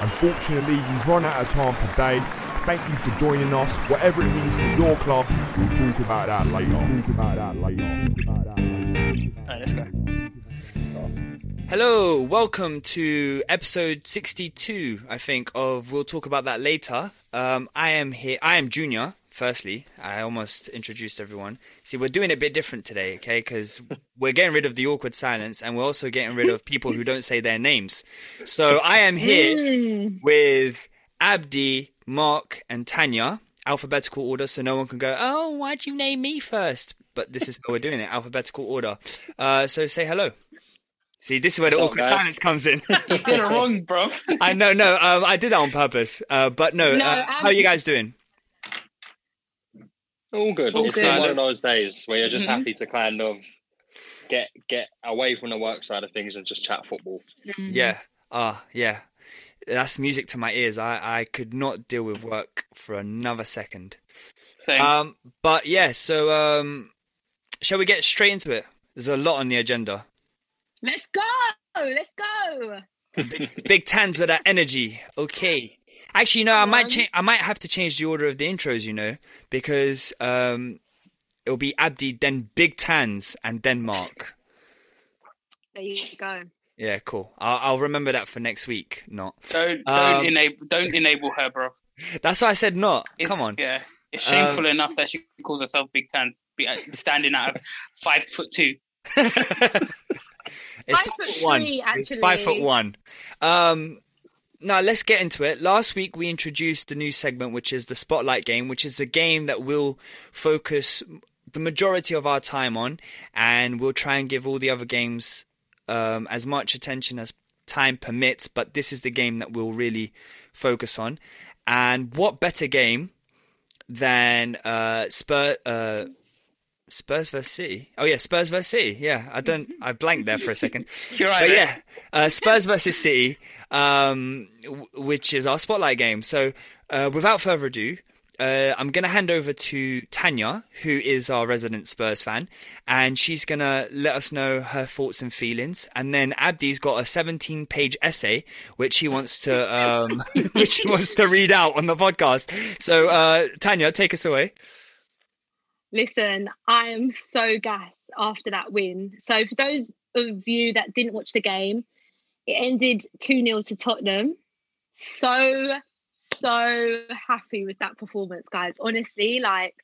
Unfortunately, we've run out of time today. Thank you for joining us. Whatever it means for your club, we'll talk about that later. Talk about that later. Alright, let's go. Hello, welcome to episode 62, I think, of We'll Talk About That Later. Um, I am here, I am Junior, firstly. I almost introduced everyone. See, we're doing it a bit different today, okay? Because we're getting rid of the awkward silence and we're also getting rid of people who don't say their names. So I am here with Abdi, Mark, and Tanya, alphabetical order, so no one can go, oh, why'd you name me first? But this is how we're doing it, alphabetical order. Uh, so say hello. See, this is where the What's up, awkward guys? silence comes in. You did it wrong, bro. I know, no, um, I did that on purpose. Uh, but no, No, uh, how are you guys doing? All good. All it's good. one of those days where you're just Mhm. happy to kind of get get away from the work side of things and just chat football. Mm-hmm. Yeah, ah, yeah. That's music to my ears. I, I could not deal with work for another second. Same. Um, but yeah, so um, shall we get straight into it? There's a lot on the agenda. Let's go. Let's go. Big, big tans with that energy. Okay. Actually, you know, I Come might change. I might have to change the order of the intros. You know, because um, it'll be Abdi, then Big Tans, and then Mark. There you go. Yeah, cool. I'll, I'll remember that for next week. Not. Don't don't Um, enable don't enable her, bro. That's why I said not. It's- Come on. Yeah, it's shameful Um, enough that she calls herself Big Tans, uh, standing at five foot two. it's Five foot one. three, It's five foot one. Um, now let's get into it. Last week we introduced a new segment, which is the Spotlight game, which is a game that we'll focus the majority of our time on, and we'll try and give all the other games um, as much attention as time permits. But this is the game that we'll really focus on. And what better game than uh, Spur? Uh, Spurs vs City. Oh yeah, Spurs vs City. Yeah, I don't. I blanked there for a second. You're right. But yeah, uh, Spurs versus City, um, w- which is our spotlight game. So, uh, without further ado, uh, I'm going to hand over to Tanya, who is our resident Spurs fan, and she's going to let us know her thoughts and feelings. And then Abdi's got a 17 page essay, which he wants to, um, which he wants to read out on the podcast. So, uh, Tanya, take us away. Listen, I am so gassed after that win. So, for those of you that didn't watch the game, it ended 2 0 to Tottenham. So, so happy with that performance, guys. Honestly, like,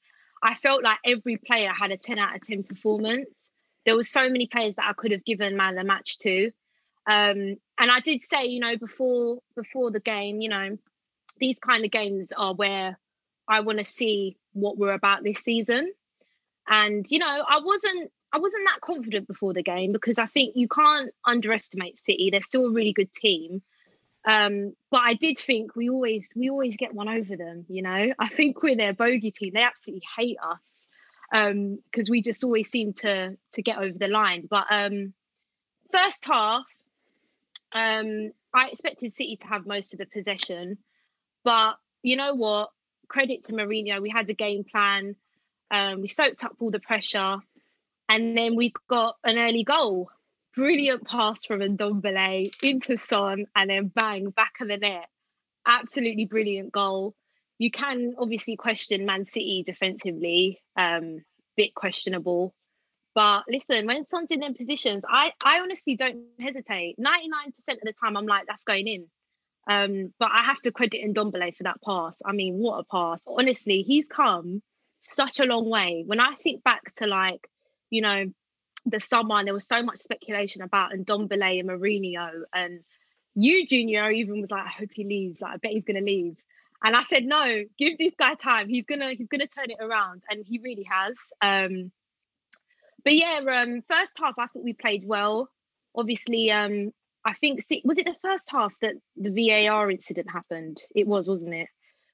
I felt like every player had a 10 out of 10 performance. There was so many players that I could have given man the match to. Um, and I did say, you know, before before the game, you know, these kind of games are where I want to see what we're about this season. And you know, I wasn't I wasn't that confident before the game because I think you can't underestimate City. They're still a really good team. Um, but I did think we always we always get one over them, you know. I think we're their bogey team. They absolutely hate us. Um, because we just always seem to to get over the line. But um first half, um, I expected City to have most of the possession, but you know what? Credit to Mourinho. We had a game plan. Um, we soaked up all the pressure, and then we got an early goal. Brilliant pass from Ndombele into Son, and then bang back of the net. Absolutely brilliant goal. You can obviously question Man City defensively, um, bit questionable. But listen, when Son's in them positions, I, I honestly don't hesitate. 99% of the time, I'm like, that's going in. Um, but I have to credit Ndombele for that pass. I mean, what a pass. Honestly, he's come such a long way. When I think back to like, you know, the summer, and there was so much speculation about Ndombele and Mourinho. And you, Junior, even was like, I hope he leaves. Like, I bet he's gonna leave. And I said, no, give this guy time. He's gonna he's gonna turn it around. And he really has. Um, but yeah, um, first half I think we played well. Obviously, um, I think was it the first half that the VAR incident happened? It was, wasn't it?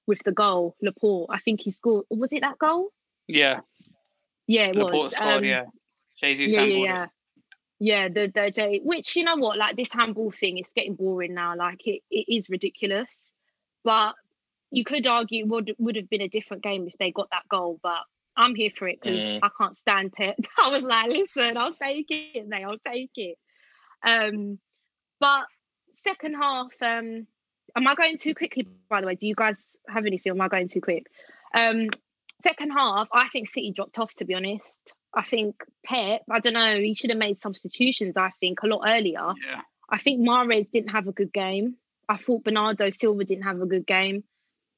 With the goal, Laporte. I think he scored. Was it that goal? Yeah. Yeah, it Laporte was. scored, Um, yeah. Jesus yeah, yeah, yeah. it. Yeah, the the J, which you know what, like this handball thing, it's getting boring now. Like it, it is ridiculous. But you could argue would would have been a different game if they got that goal. But I'm here for it because Mm. I can't stand Pep. I was like, listen, I'll take it, mate. I'll take it. Um, but second half, um, am I going too quickly? By the way, do you guys have any feel? Am I going too quick? Um, second half, I think City dropped off. To be honest, I think Pep. I don't know. He should have made substitutions. I think a lot earlier. Yeah. I think Mahrez didn't have a good game. I thought Bernardo Silva didn't have a good game.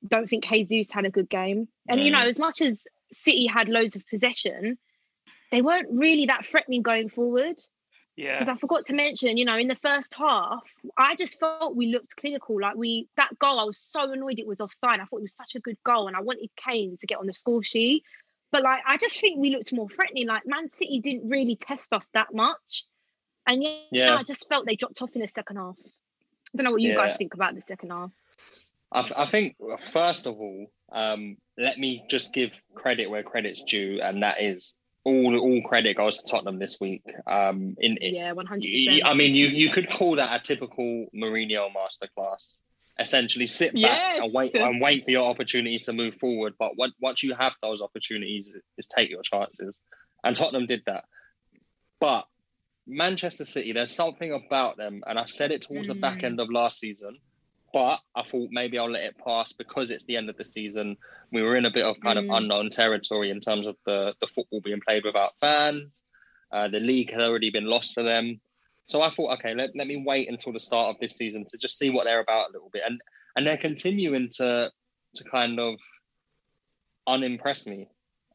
Don't think Jesus had a good game. And you know, as much as City had loads of possession, they weren't really that threatening going forward. Yeah. Because I forgot to mention, you know, in the first half, I just felt we looked clinical. Like we that goal, I was so annoyed it was offside. I thought it was such a good goal, and I wanted Kane to get on the score sheet. But like, I just think we looked more threatening. Like Man City didn't really test us that much, and yeah, Yeah. I just felt they dropped off in the second half. I don't know what you guys think about the second half. I, I think first of all, um, let me just give credit where credit's due, and that is all all credit goes to Tottenham this week. Um, in, Yeah, one hundred. I mean, you you could call that a typical Mourinho masterclass. Essentially, sit back Yes. and wait and wait for your opportunities to move forward. But once once you have those opportunities, is take your chances. And Tottenham did that. But Manchester City, there's something about them, and I said it towards the back Mm. end of last season. But I thought maybe I'll let it pass because it's the end of the season. We were in a bit of kind Mm. of unknown territory in terms of the, the football being played without fans. Uh, the league had already been lost for them. So I thought, okay, let, let me wait until the start of this season to just see what they're about a little bit. And and they're continuing to to kind of unimpress me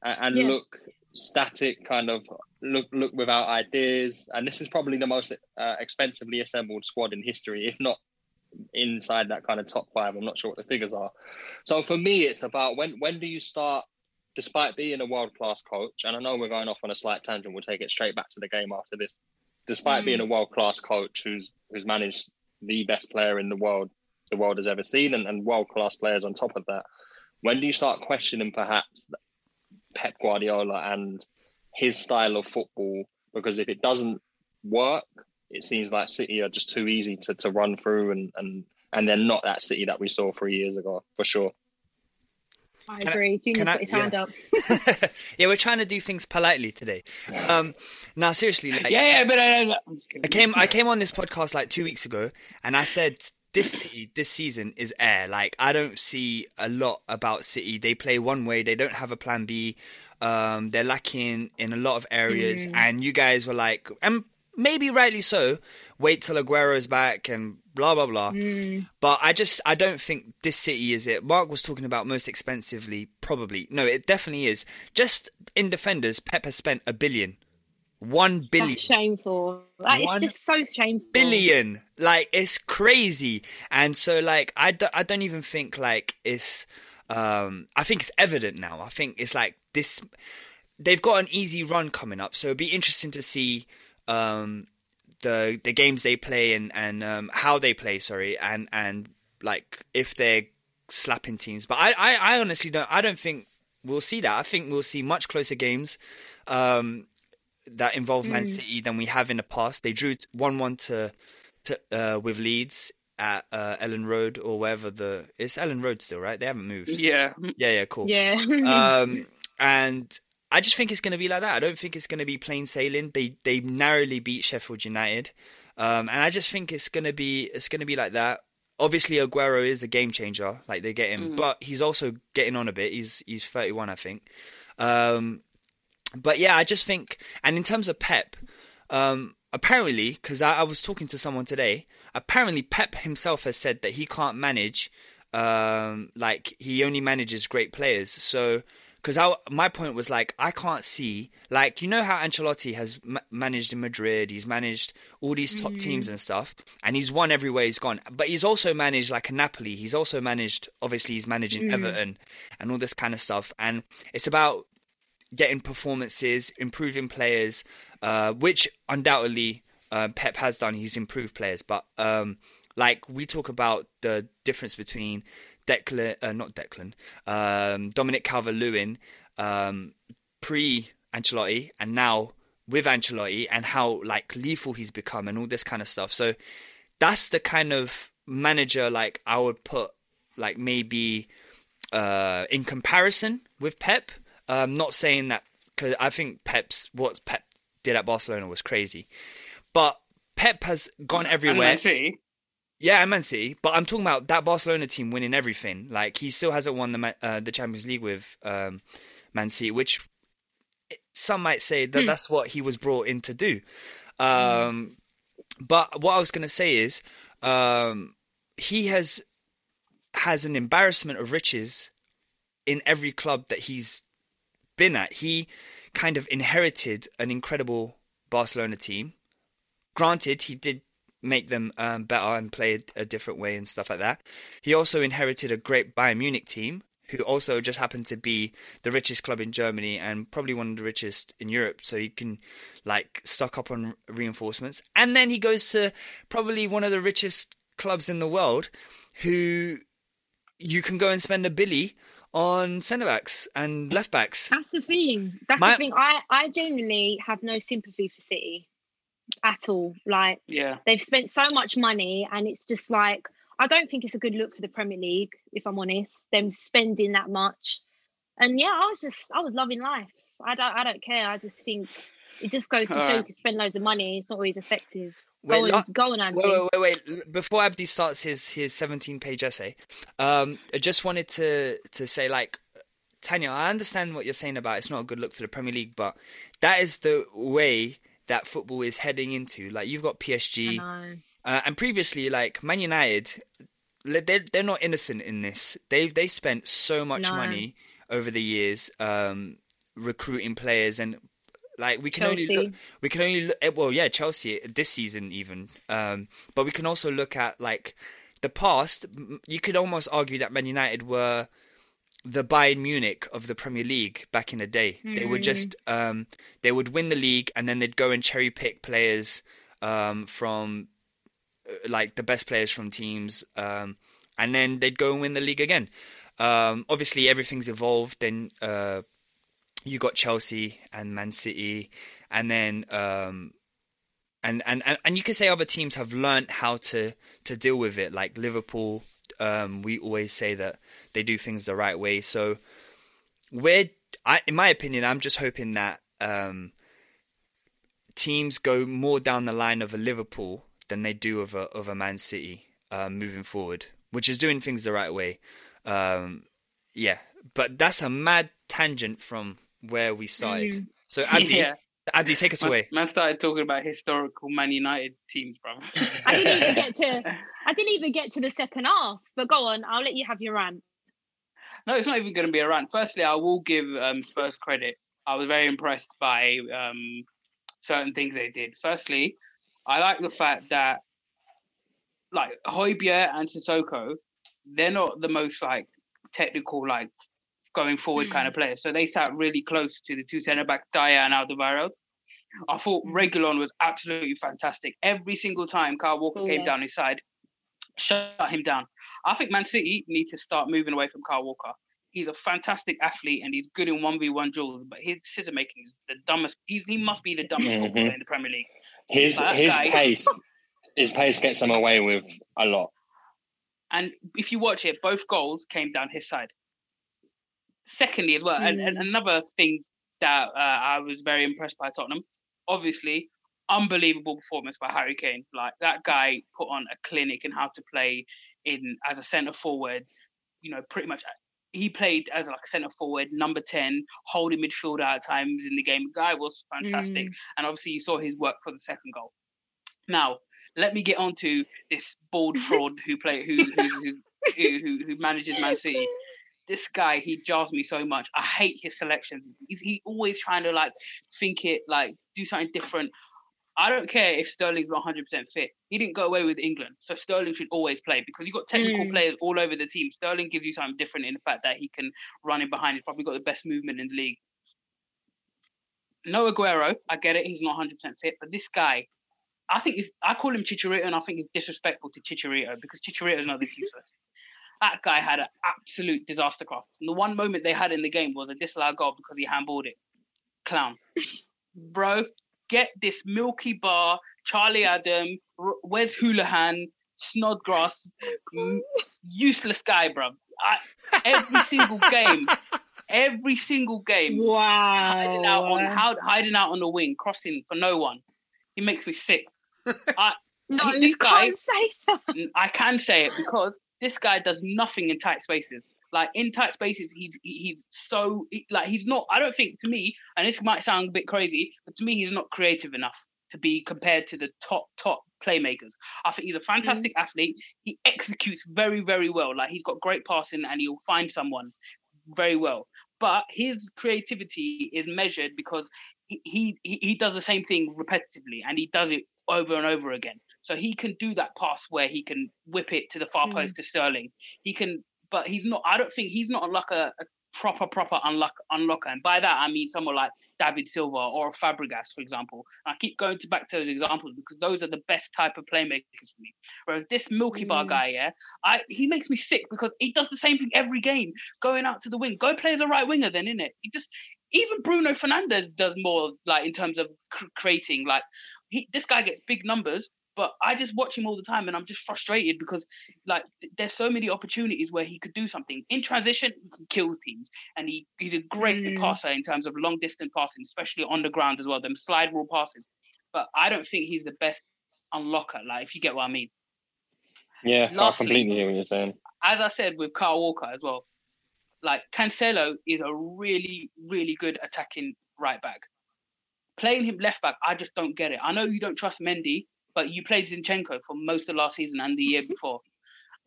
and, and Yeah. look static, kind of look look without ideas. And this is probably the most uh, expensively assembled squad in history, if not inside that kind of top five. I'm not sure what the figures are. So for me, it's about when when do you start, despite being a world class coach, and I know we're going off on a slight tangent. We'll take it straight back to the game after this. Despite Mm. being a world class coach who's who's managed the best player in the world the world has ever seen, and, and world class players on top of that, when do you start questioning perhaps Pep Guardiola and his style of football? Because if it doesn't work, it seems like City are just too easy to, to run through, and, and and they're not that City that we saw three years ago for sure. I Can I- agree. Junior can I- put his hand yeah. up. yeah, we're trying to do things politely today. Um, now, seriously, like, yeah, yeah, but uh, I'm just. I came I came on this podcast like two weeks ago, and I said this City this season is air. Like I don't see a lot about City. They play one way. They don't have a plan B. Um, they're lacking in a lot of areas, and you guys were like, and maybe rightly so. Wait till Aguero's back and blah blah blah. But I just I don't think this City is it. Mark was talking about most expensively, probably. No, it definitely is. Just in defenders, Pep has spent a billion. One billion. That's shameful. One it's just so shameful. billion like it's crazy and so like I, do, I don't even think like it's um i think it's evident now i think it's like this they've got an easy run coming up so it'd be interesting to see um the the games they play and and um how they play sorry and and like if they're slapping teams but i i, I honestly don't i don't think we'll see that i think we'll see much closer games um that involve Man Mm. City than we have in the past. They drew one-one to to uh, with Leeds at uh, Elland Road or wherever the it's Elland Road still, right? They haven't moved. Yeah. yeah, yeah cool. Yeah. um, and I just think it's going to be like that. I don't think it's going to be plain sailing. They they narrowly beat Sheffield United, um, and I just think it's going to be it's going to be like that. Obviously, Aguero is a game changer. Like they get him, but he's also getting on a bit. He's he's 31, I think. Um, but yeah, I just think, and in terms of Pep, um, apparently, because I, I was talking to someone today, apparently Pep himself has said that he can't manage, um, like he only manages great players. So, because my point was like, I can't see, like you know how Ancelotti has ma- managed in Madrid, he's managed all these top teams and stuff, and he's won everywhere he's gone. But he's also managed like a Napoli. He's also managed, obviously, he's managing Everton and all this kind of stuff. And it's about getting performances, improving players, uh, which undoubtedly uh, Pep has done. He's improved players, but um, like we talk about the difference between Declan, uh, not Declan, um, Dominic Calvert-Lewin, um, pre Ancelotti, and now with Ancelotti, and how like lethal he's become, and all this kind of stuff. So that's the kind of manager like I would put like maybe uh, in comparison with Pep. Um, not saying that because I think Pep's what Pep did at Barcelona was crazy, but Pep has gone And everywhere. City. Yeah, Man City, but I'm talking about that Barcelona team winning everything. Like he still hasn't won the uh, the Champions League with um, Man City, which some might say that that's what he was brought in to do. Um, But what I was going to say is, um, he has has an embarrassment of riches in every club that he's been at. He kind of inherited an incredible Barcelona team. Granted, he did make them um, better and play a, a different way and stuff like that. He also inherited a great Bayern Munich team, who also just happened to be the richest club in Germany and probably one of the richest in Europe. So he can like stock up on reinforcements. And then he goes to probably one of the richest clubs in the world, who you can go and spend a billy on centre backs and left backs. That's the thing. That's My- the thing. I, I genuinely have no sympathy for City at all. Like Yeah. they've spent so much money and it's just like I don't think it's a good look for the Premier League, if I'm honest, them spending that much. And yeah, I was just I was loving life. I don't I don't care. I just think it just goes to show you can spend loads of money. It's not always effective. Wait, Go on, la- go on, Abdi. Wait, wait, wait, wait. Before Abdi starts his his 17 page essay, um, I just wanted to to say like, Tanya, I understand what you're saying about it's not a good look for the Premier League, but that is the way that football is heading into. Like you've got PSG, uh, and previously like Man United, they're they're not innocent in this. They they spent so much No. money over the years um, recruiting players and. Like we can only look, we can only look, well yeah Chelsea this season even um but we can also look at like the past you could almost argue that Man United were the Bayern Munich of the Premier League back in the day. They would just um they would win the league and then they'd go and cherry pick players um from uh, like the best players from teams um and then they'd go and win the league again. Um obviously everything's evolved. Then uh you got Chelsea and Man City, and then um, and, and and and you can say other teams have learned how to to deal with it. Like Liverpool, um, we always say that they do things the right way. So we're, I, in my opinion, I'm just hoping that um, teams go more down the line of a Liverpool than they do of a of a Man City uh, moving forward, which is doing things the right way. Um, yeah, but that's a mad tangent from where we started. So Abdi, Yeah. Abdi, take us Man, away. man started talking about historical Man United teams, bro. I didn't even get to I didn't even get to the second half. But go on, I'll let you have your rant. No, it's not even going to be a rant. Firstly, I will give um, Spurs credit. I was very impressed by um, certain things they did. Firstly, I like the fact that like Højbjerg and Sissoko, they're not the most like technical, like going forward kind of players. So they sat really close to the two centre backs, Dier and Alderweireld. I thought Reguilón was absolutely fantastic. Every single time Kyle Walker Oh, came yeah. down his side, shut him down. I think Man City need to start moving away from Kyle Walker. He's a fantastic athlete and he's good in one v one duels, but his decision making is the dumbest. He's, he must be the dumbest Mhm. footballer in the Premier League. His his guy- pace, his pace gets him away with a lot. And if you watch it, both goals came down his side. Secondly, as well, and, and another thing that uh, I was very impressed by Tottenham, obviously, unbelievable performance by Harry Kane. Like that guy put on a clinic in how to play in as a centre forward. You know, pretty much he played as like a centre forward, number ten, holding midfielder at times in the game. Guy was fantastic, Mm. and obviously you saw his work for the second goal. Now, let me get on to this bald fraud who play who who who, who, who, who manages Man City. This guy, he jars me so much. I hate his selections. He's he always trying to like think it like do something different. I don't care if Sterling's not 100% fit. He didn't go away with England, so Sterling should always play because you've got technical Mm. players all over the team. Sterling gives you something different in the fact that he can run in behind. He's probably got the best movement in the league. No Aguero, I get it. He's not 100% fit, but this guy, I think is I call him Chicharito, and I think it's disrespectful to Chicharito because Chicharito is not this useless. That guy had an absolute disaster class. And the one moment they had in the game was a disallowed goal because he handballed it. Clown, bro, get this Milky Bar, Charlie Adam, Wes Hoolahan, Snodgrass, m- useless guy, bro. I, every single game, every single game, hiding out on how, hiding out on the wing, crossing for no one. He makes me sick. I, No, this guy- can't say that. N- I can say it because this guy does nothing in tight spaces. Like in tight spaces, he's he's so like he's not. I don't think to me, and this might sound a bit crazy, but to me, he's not creative enough to be compared to the top top playmakers. I think he's a fantastic athlete. He executes very very well. Like he's got great passing, and he'll find someone very well. But his creativity is measured because he, he he he does the same thing repetitively, and he does it over and over again. So he can do that pass where he can whip it to the far Mm. post to Sterling. He can, but he's not. I don't think he's not like a, a proper proper unlock unlocker. And by that I mean someone like David Silva or Fabregas, for example. I keep going to back to those examples because those are the best type of playmakers for me. Whereas this Milky Bar Mm. guy, yeah, I he makes me sick because he does the same thing every game, going out to the wing. Go play as a right winger, then innit? He just even Bruno Fernandes does more like in terms of cr- creating. Like he, this guy gets big numbers, but I just watch him all the time, and I'm just frustrated because like th- there's so many opportunities where he could do something in transition. He kills teams, and he he's a great Mm. passer in terms of long distance passing, especially on the ground as well. Them slide rule passes, but I don't think he's the best unlocker. Like if you get what I mean. Yeah, I completely hear what you're saying. As I said with Kyle Walker as well, like Cancelo is a really really good attacking right back. Playing him left back, I just don't get it. I know you don't trust Mendy, but you played Zinchenko for most of last season and the year before.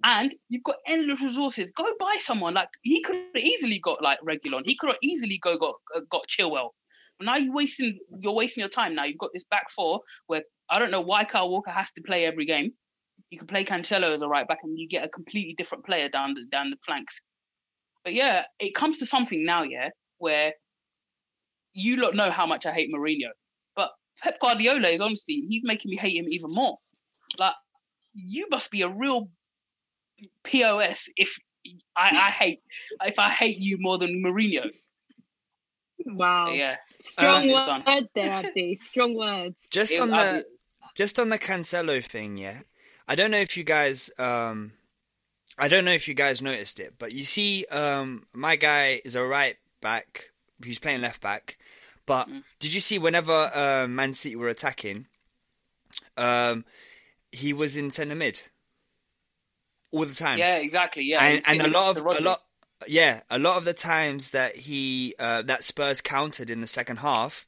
And you've got endless resources. Go buy someone. Like he could have easily got like Reguilón. He could have easily go got uh, got Chilwell. But now you're wasting you're wasting your time. Now you've got this back four where I don't know why Kyle Walker has to play every game. You can play Cancelo as a right back, and you get a completely different player down the down the flanks. But yeah, it comes to something now, yeah, where you lot know how much I hate Mourinho, Pep Guardiola is honestly he's making me hate him even more. Like you must be a real pos if I, I hate if I hate you more than Mourinho. Wow. But yeah, Strong Um, words there, Abdi. Strong words. Just It- on I- the just on the Cancelo thing, yeah. I don't know if you guys um I don't know if you guys noticed it, but you see um my guy is a right back who's playing left back. But Mm. did you see whenever uh, Man City were attacking um he was in centre mid all the time. yeah, exactly. Yeah, and, and a lot of a lot yeah a lot of the times that he uh, that Spurs countered in the second half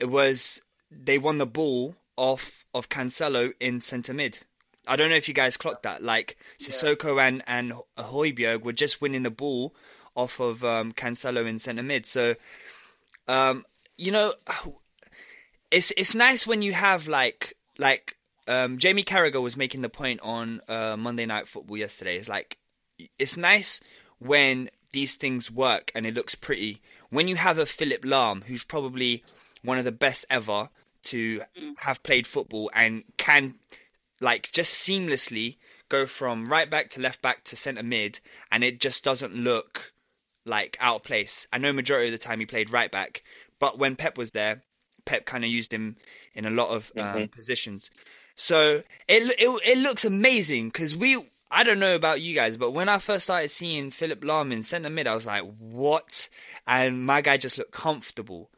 it was they won the ball off of Cancelo in centre mid I don't know if you guys clocked that like Sissoko and and Højbjerg were just winning the ball off of um, Cancelo in centre mid so um, you know it's it's nice when you have like like um, Jamie Carragher was making the point on uh, Monday Night Football yesterday. It's like it's nice when these things work and it looks pretty. When you have a Philipp Lahm, who's probably one of the best ever to have played football and can like just seamlessly go from right back to left back to centre mid, and it just doesn't look like out of place. I know majority of the time he played right back, but when Pep was there, Pep kind of used him in a lot of um, Mhm. positions. So it it it looks amazing because we. I don't know about you guys, but when I first started seeing Philipp Lahm in centre mid, I was like, "What?" And my guy just looked comfortable.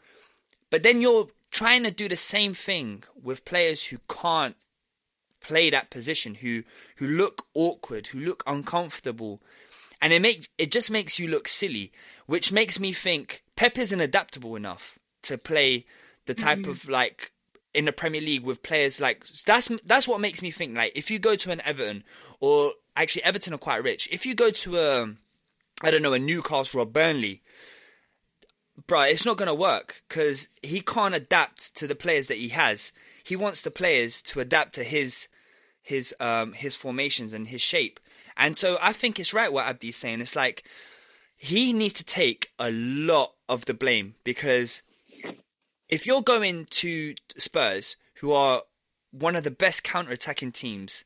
But then you're trying to do the same thing with players who can't play that position, who who look awkward, who look uncomfortable, and it make it just makes you look silly, which makes me think Pep isn't adaptable enough to play the type of like in the Premier League with players like that's that's what makes me think like if you go to an Everton or actually Everton are quite rich. If you go to a I don't know a Newcastle or Burnley, bro, it's not gonna work because he can't adapt to the players that he has. He wants the players to adapt to his his um his formations and his shape. And so I think it's right what Abdi's saying. It's like he needs to take a lot of the blame because if you're going to Spurs, who are one of the best counter-attacking teams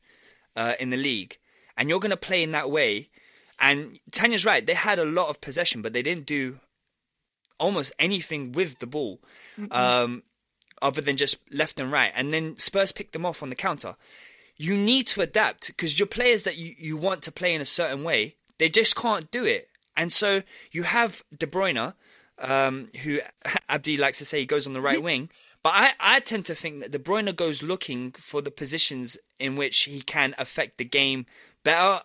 uh, in the league, and you're going to play in that way, and Tanya's right, they had a lot of possession, but they didn't do almost anything with the ball, um, other than just left and right, and then Spurs picked them off on the counter. You need to adapt because your players that you, you want to play in a certain way, they just can't do it. And so you have De Bruyne, um, who Abdi likes to say he goes on the right wing. But I, I tend to think that De Bruyne goes looking for the positions in which he can affect the game better.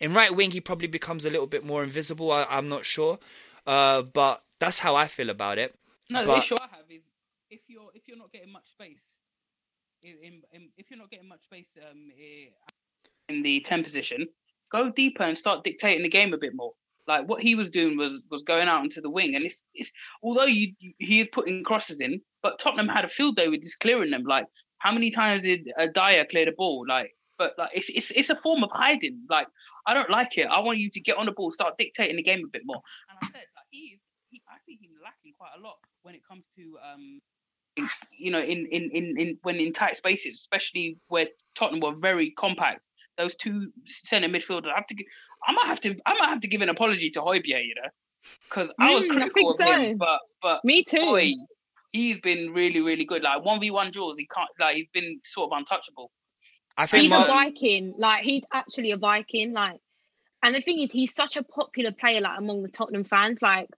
In right wing, he probably becomes a little bit more invisible. I, I'm not sure, uh, but that's how I feel about it. No, the issue I have is if you're if you're not getting much space, in, in, if you're not getting much space um eh, in the ten position, go deeper and start dictating the game a bit more. Like what he was doing was was going out into the wing, and it's it's although you he is putting crosses in, but Tottenham had a field day with just clearing them. Like how many times did uh, Dier clear the ball? Like. But like it's, it's it's a form of hiding. Like I don't like it. I want you to get on the ball, start dictating the game a bit more. And I said like he is he, I see him lacking quite a lot when it comes to um, you know, in, in in in when in tight spaces, especially where Tottenham were very compact. Those two centre midfielders, I have to, gi- I might have to, I might have to give an apology to Højbjerg, you know, because I was Mm, critical think of him, so. but but Me too. boy, he's been really really good. Like one v one draws, he can't, like he's been sort of untouchable. I think he's Mark, a Viking. Like he's actually a Viking. Like, and the thing is, he's such a popular player. Like among the Tottenham fans, like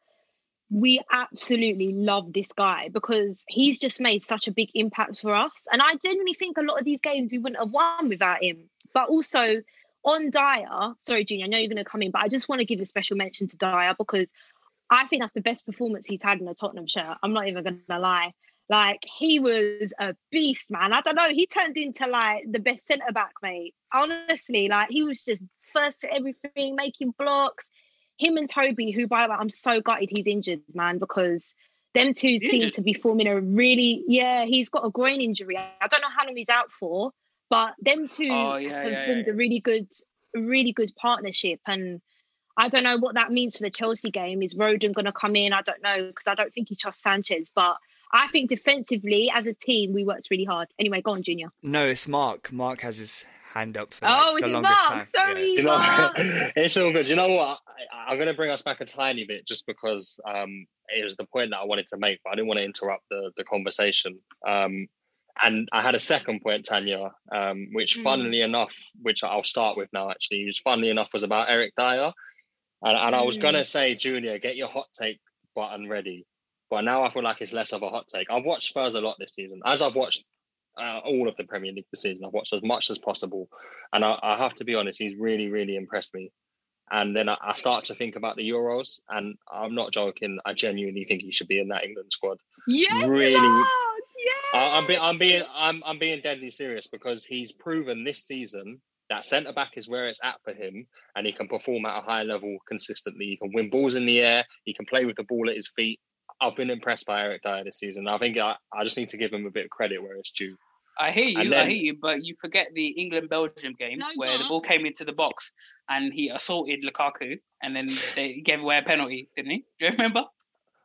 we absolutely love this guy because he's just made such a big impact for us. And I genuinely think a lot of these games we wouldn't have won without him. But also on Dier, sorry, Junior, I know you're going to come in, but I just want to give a special mention to Dier because I think that's the best performance he's had in a Tottenham shirt. I'm not even going to lie. Like he was a beast, man. I don't know. He turned into like the best centre back, mate. Honestly, like he was just first to everything, making blocks. Him and Toby, who by the way, I'm so gutted he's injured, man, because them two seem to be forming a really yeah. He's got a groin injury. I don't know how long he's out for, but them two Oh, yeah, have yeah, formed yeah. a really good, really good partnership and. I don't know what that means for the Chelsea game. Is Rodon going to come in? I don't know because I don't think he trusts Sanchez. But I think defensively, as a team, we worked really hard. Anyway, go on, Junior. no, it's Mark. Mark has his hand up for Oh, like, is the longest Mark? time. Sorry. You know, Mark. it's all good. You know what? I, I'm going to bring us back a tiny bit just because um, it was the point that I wanted to make, but I didn't want to interrupt the, the conversation. Um, and I had a second point, Tanya, um, which, Mm. funnily enough, which I'll start with now, actually, which, funnily enough, was about Eric Dier. And, and I was Mm. going to say, Junior, get your hot take button ready. But now I feel like it's less of a hot take. I've watched Spurs a lot this season. As I've watched uh, all of the Premier League this season, I've watched as much as possible. And I, I have to be honest, he's really, really impressed me. And then I, start to think about the Euros, and I'm not joking. I genuinely think he should be in that England squad. Yes, Really- yes. I, I'm, be, I'm being, I'm, I'm being deadly serious because he's proven this season that centre back is where it's at for him, and he can perform at a high level consistently. He can win balls in the air. He can play with the ball at his feet. I've been impressed by Eric Dier this season. I think I, I just need to give him a bit of credit where it's due. I hear you, And I then- hear you, but you forget the England Belgium game No, where the ball came into the box and he assaulted Lukaku and then they gave away a penalty, didn't he? Do you remember?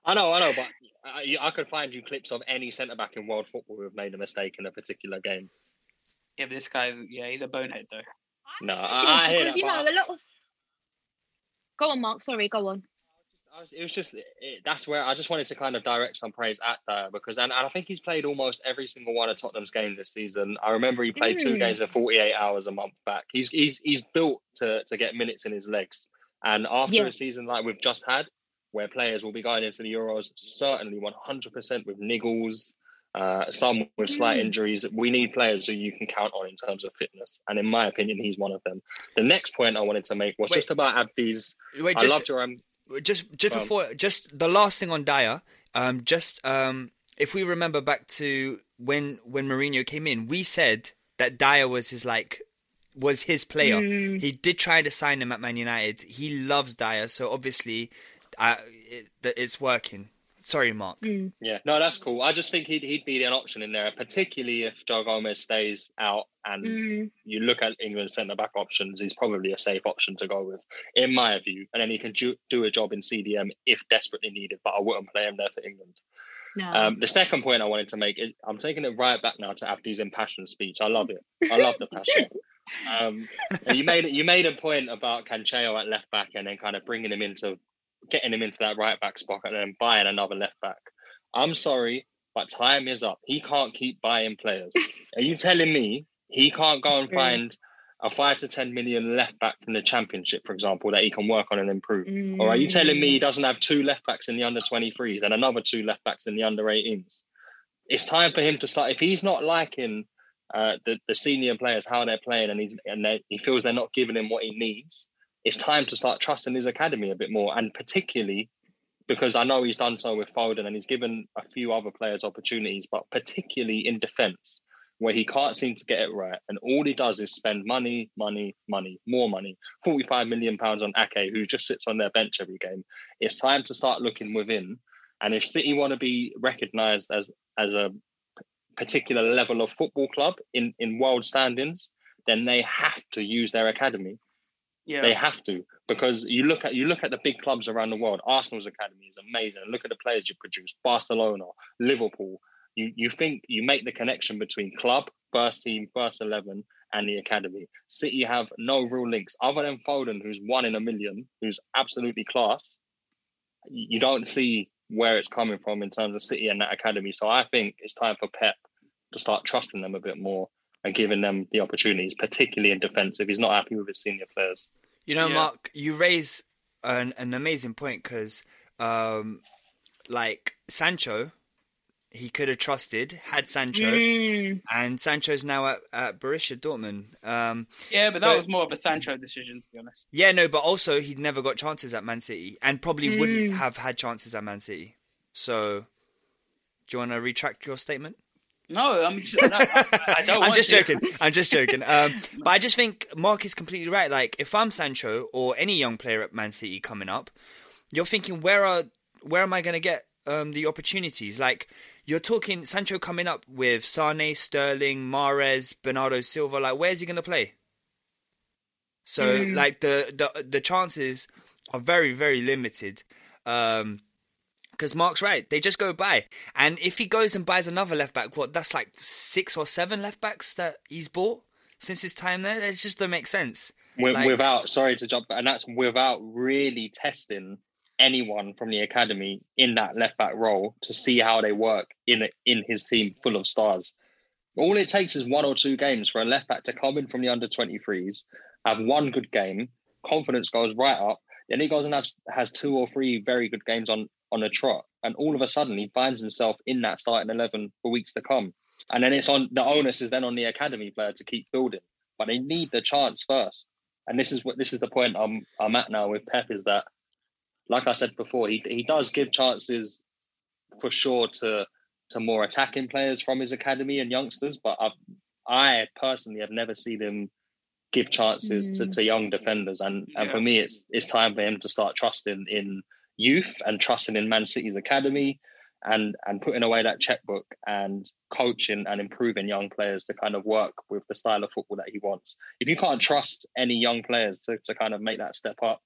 I know, I know, but I, I could find you clips of any centre back in world football who have made a mistake in a particular game. Yeah, but this guy's yeah, he's a bonehead though. No, I, I hear because that. you know but a lot of. Go on, Mark. Sorry, go on. It was just it, that's where I just wanted to kind of direct some praise at Dier because and, and I think he's played almost every single one of Tottenham's games this season. I remember he played mm. two games in 48 hours a month back. He's he's he's built to to get minutes in his legs. And after yeah. a season like we've just had, where players will be going into the Euros, certainly 100% with niggles, uh, some with slight mm. injuries. We need players who you can count on in terms of fitness. And in my opinion, he's one of them. The next point I wanted to make was wait, just about Abdi's. Wait, just, I loved your. Um, just just um, before, just the last thing on Dier. Um, just um, if we remember back to when when Mourinho came in, we said that Dier was his like was his player. Mm. He did try to sign him at Man United. He loves Dier, so obviously, uh, it, it's working. Sorry, Mark. Mm. Yeah, no, that's cool. I just think he'd he'd be an option in there, particularly if Joe Gomez stays out and mm. you look at England's centre back options. He's probably a safe option to go with, in my view. And then he can do, do a job in CDM if desperately needed. But I wouldn't play him there for England. No. Um, the second point I wanted to make is I'm taking it right back now to Abdi's impassioned speech. I love it. I love the passion. Um, you made you made a point about Cancelo at left back and then kind of bringing him into getting him into that right back spot and then buying another left back. I'm sorry, but time is up. He can't keep buying players. Are you telling me he can't go and find a five to ten million left back from the championship, for example, that he can work on and improve? Mm. Or are you telling me he doesn't have two left backs in the under 23s and another two left backs in the under 18s? It's time for him to start. If he's not liking uh, the, the senior players, how they're playing, and, he's, and he feels they're not giving him what he needs, it's time to start trusting his academy a bit more. And particularly because I know he's done so with Foden and he's given a few other players opportunities, but particularly in defence, where he can't seem to get it right. And all he does is spend money, money, money, more money. 45 million pounds on Ake, who just sits on their bench every game. It's time to start looking within. And if City want to be recognised as as a particular level of football club in, in world standings, then they have to use their academy. Yeah. They have to because you look at you look at the big clubs around the world. Arsenal's academy is amazing. Look at the players you produce. Barcelona, Liverpool. You you think you make the connection between club, first team, first eleven, and the academy. City have no real links other than Foden, who's one in a million, who's absolutely class. You don't see where it's coming from in terms of City and that academy. So I think it's time for Pep to start trusting them a bit more and giving them the opportunities, particularly in defence if he's not happy with his senior players. You know, yeah. Mark, you raise an, an amazing point because, um, like Sancho, he could have trusted had Sancho, mm. and Sancho's now at, at Borussia Dortmund. Um, yeah, but that but, was more of a Sancho decision, to be honest. Yeah, no, but also he'd never got chances at Man City, and probably mm. wouldn't have had chances at Man City. So, do you want to retract your statement? No, I'm just, no, I, I, don't. I'm just to. joking. I'm just joking. Um, but I just think Mark is completely right. Like, if I'm Sancho or any young player at Man City coming up, you're thinking, where are where am I going to get um, the opportunities? Like, you're talking Sancho coming up with Sane, Sterling, Mahrez, Bernardo Silva. Like, where's he going to play? So, mm. like the the the chances are very very limited. Um, because Mark's right. They just go by. And if he goes and buys another left back, what, that's like six or seven left backs that he's bought since his time there? It just don't make sense. With, like, without, sorry to jump, and that's without really testing anyone from the academy in that left back role to see how they work in in his team full of stars. All it takes is one or two games for a left back to come in from the under 23s, have one good game, confidence goes right up. Then he goes and has, has two or three very good games on on a trot, and all of a sudden he finds himself in that starting eleven for weeks to come. And then it's on the onus is then on the academy player to keep building, but they need the chance first. And this is what this is the point I'm I'm at now with Pep is that, like I said before, he he does give chances for sure to to more attacking players from his academy and youngsters, but I've, I personally have never seen him give chances mm. to, to young defenders. And yeah. and for me, it's it's time for him to start trusting in youth and trusting in Man City's academy and and putting away that checkbook and coaching and improving young players to kind of work with the style of football that he wants. If you can't trust any young players to, to kind of make that step up,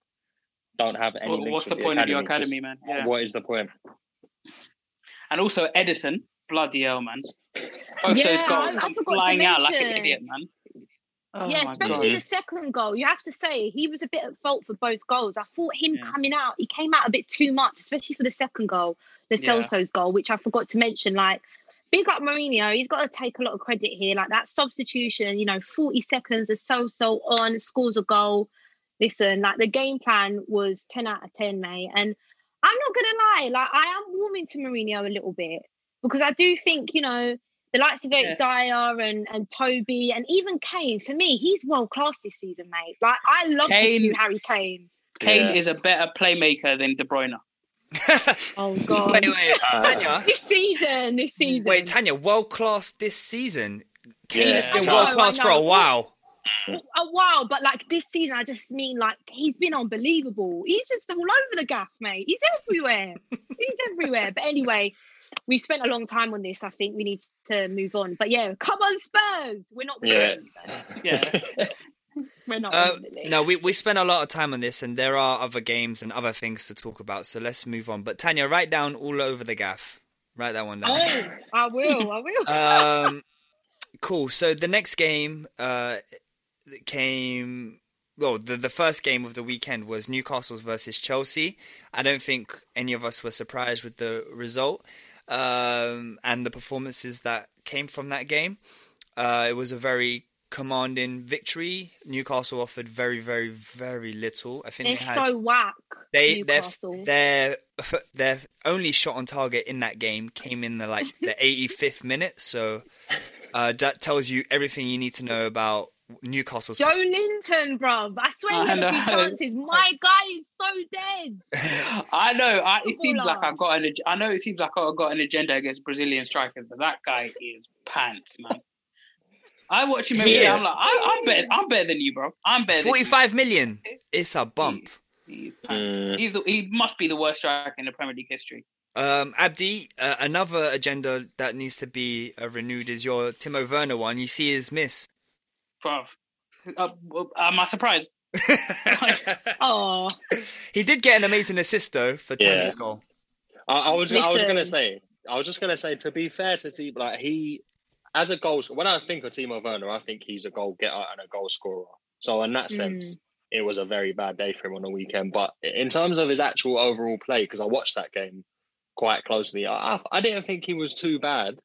don't have any. Well, what's the, the point academy, of your academy, just, man? Yeah. What is the point? And also Ederson, bloody hell, man. Both yeah, those goals flying out like an idiot, man. Oh yeah, especially God. the second goal. You have to say he was a bit at fault for both goals. I thought him Yeah. coming out, he came out a bit too much, especially for the second goal, the Yeah. Celso's goal, which I forgot to mention. Like, big up Mourinho. He's got to take a lot of credit here. Like that substitution, you know, 40 seconds, the Celso on, scores a goal. Listen, like the game plan was 10 out of 10, mate. And I'm not gonna lie, like I am warming to Mourinho a little bit because I do think, you know, the likes of Eric Yeah. Dier and, and Toby and even Kane, for me, he's world class this season, mate. Like I love this Kane- new Harry Kane. Kane Yeah. is a better playmaker than De Bruyne. Oh god. wait, wait, Uh, Tanya. This season, this season. Wait, Tanya, world class this season. Kane Yeah. has been world class for a while. a while, but like this season, I just mean like he's been unbelievable. He's just all over the gaff, mate. He's everywhere. he's everywhere. But anyway, we spent a long time on this. I think we need to move on. But yeah, come on, Spurs. We're not. Yeah. Yeah. We're not. Uh, winning no, we, we spent a lot of time on this, and there are other games and other things to talk about. So let's move on. But Tanya, write down all over the gaff. Write that one down. Oh, I will. I will. um, cool. So the next game uh, came. Well, the the first game of the weekend was Newcastle's versus Chelsea. I don't think any of us were surprised with the result um, and the performances that came from that game. Uh, it was a very commanding victory. Newcastle offered very, very, very little. I think They're they had so whack. they their their their only shot on target in that game came in the like the 85th minute. So uh, that tells you everything you need to know about Newcastle's. Joe Linton, bruv. I swear he I had a few chances. My guy is so dead. I know. I, it seems like I've got an. ag- I know it seems like I've got an agenda against Brazilian strikers, but that guy is pants, man. I watch him every He day. is. I'm like, I, I'm better. I'm better than you, bro. I'm better. than you. 45 million. It's a bump. He's pants. Mm. He's he must be the worst striker in the Premier League history. Um, Abdi, uh, another agenda that needs to be uh, renewed is your Timo Werner one. You see his miss. Bro, uh, well, am I surprised? Oh, he did get an amazing assist though for Yeah. Tammy's goal. I, I was I was gonna say I was just gonna say to be fair to Timo, like he as a goal when I think of Timo Werner, I think he's a goal getter and a goal scorer. So in that sense, it was a very bad day for him on the weekend. But in terms of his actual overall play, because I watched that game quite closely, I, I- I didn't think he was too bad.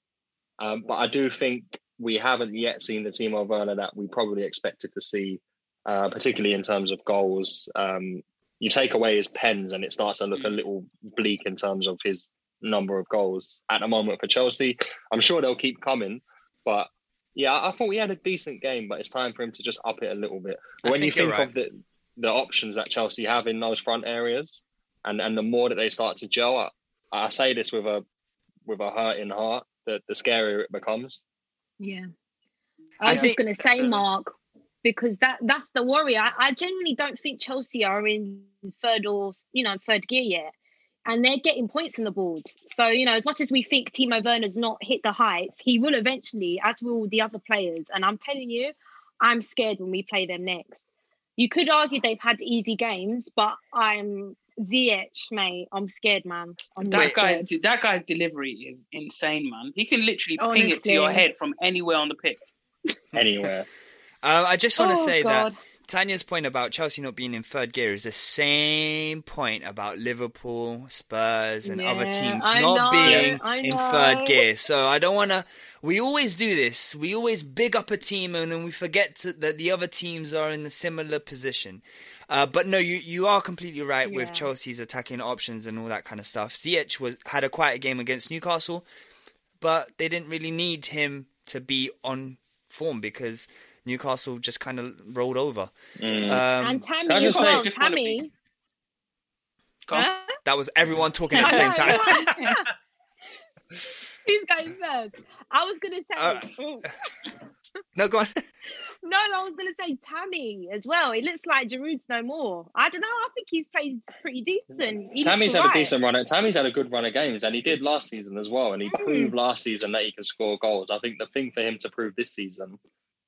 Um, but I do think we haven't yet seen the Timo Werner that we probably expected to see, uh, particularly in terms of goals. Um, you take away his pens and it starts to look a little bleak in terms of his number of goals at the moment for Chelsea. I'm sure they'll keep coming, but yeah, I thought we had a decent game, but it's time for him to just up it a little bit. I when you think you're think of the the options that Chelsea have in those front areas, and and the more that they start to gel, I, I say this with a with a hurting heart, that the scarier it becomes. Yeah. I I was think- just going to say, Mark, because that that's the worry. I, I genuinely don't think Chelsea are in third or you know third gear yet, and they're getting points on the board. So you know, as much as we think Timo Werner's not hit the heights, he will eventually, as will the other players. And I'm telling you, I'm scared when we play them next. You could argue they've had easy games, but I'm Ziyech, mate. I'm scared, man. I'm That really guy's scared. that guy's delivery is insane, man. He can literally ping it to your head from anywhere on the pitch. Anywhere, Um, I just want to Oh, say God. that Tanya's point about Chelsea not being in third gear is the same point about Liverpool, Spurs, and other teams I not know, being in third gear. So I don't want to. We always do this. We always big up a team and then we forget to, that the other teams are in a similar position. Uh, but no, you you are completely right with Chelsea's attacking options and all that kind of stuff. Ziyech was had a quiet game against Newcastle, but they didn't really need him to be on form because Newcastle just kind of rolled over. Mm. Um, and can I Tammy, just say- on, just Tammy. be- Go on. Huh? that was everyone talking at the same time. Who's going first? I was gonna say. Uh, oh, No, go on. No, I was gonna say Tammy as well. He looks like Giroud's no more. I don't know. I think he's played pretty decent. He Tammy's had a decent run. Tammy's had a good run of games, and he did last season as well. And he Mm. proved last season that he can score goals. I think the thing for him to prove this season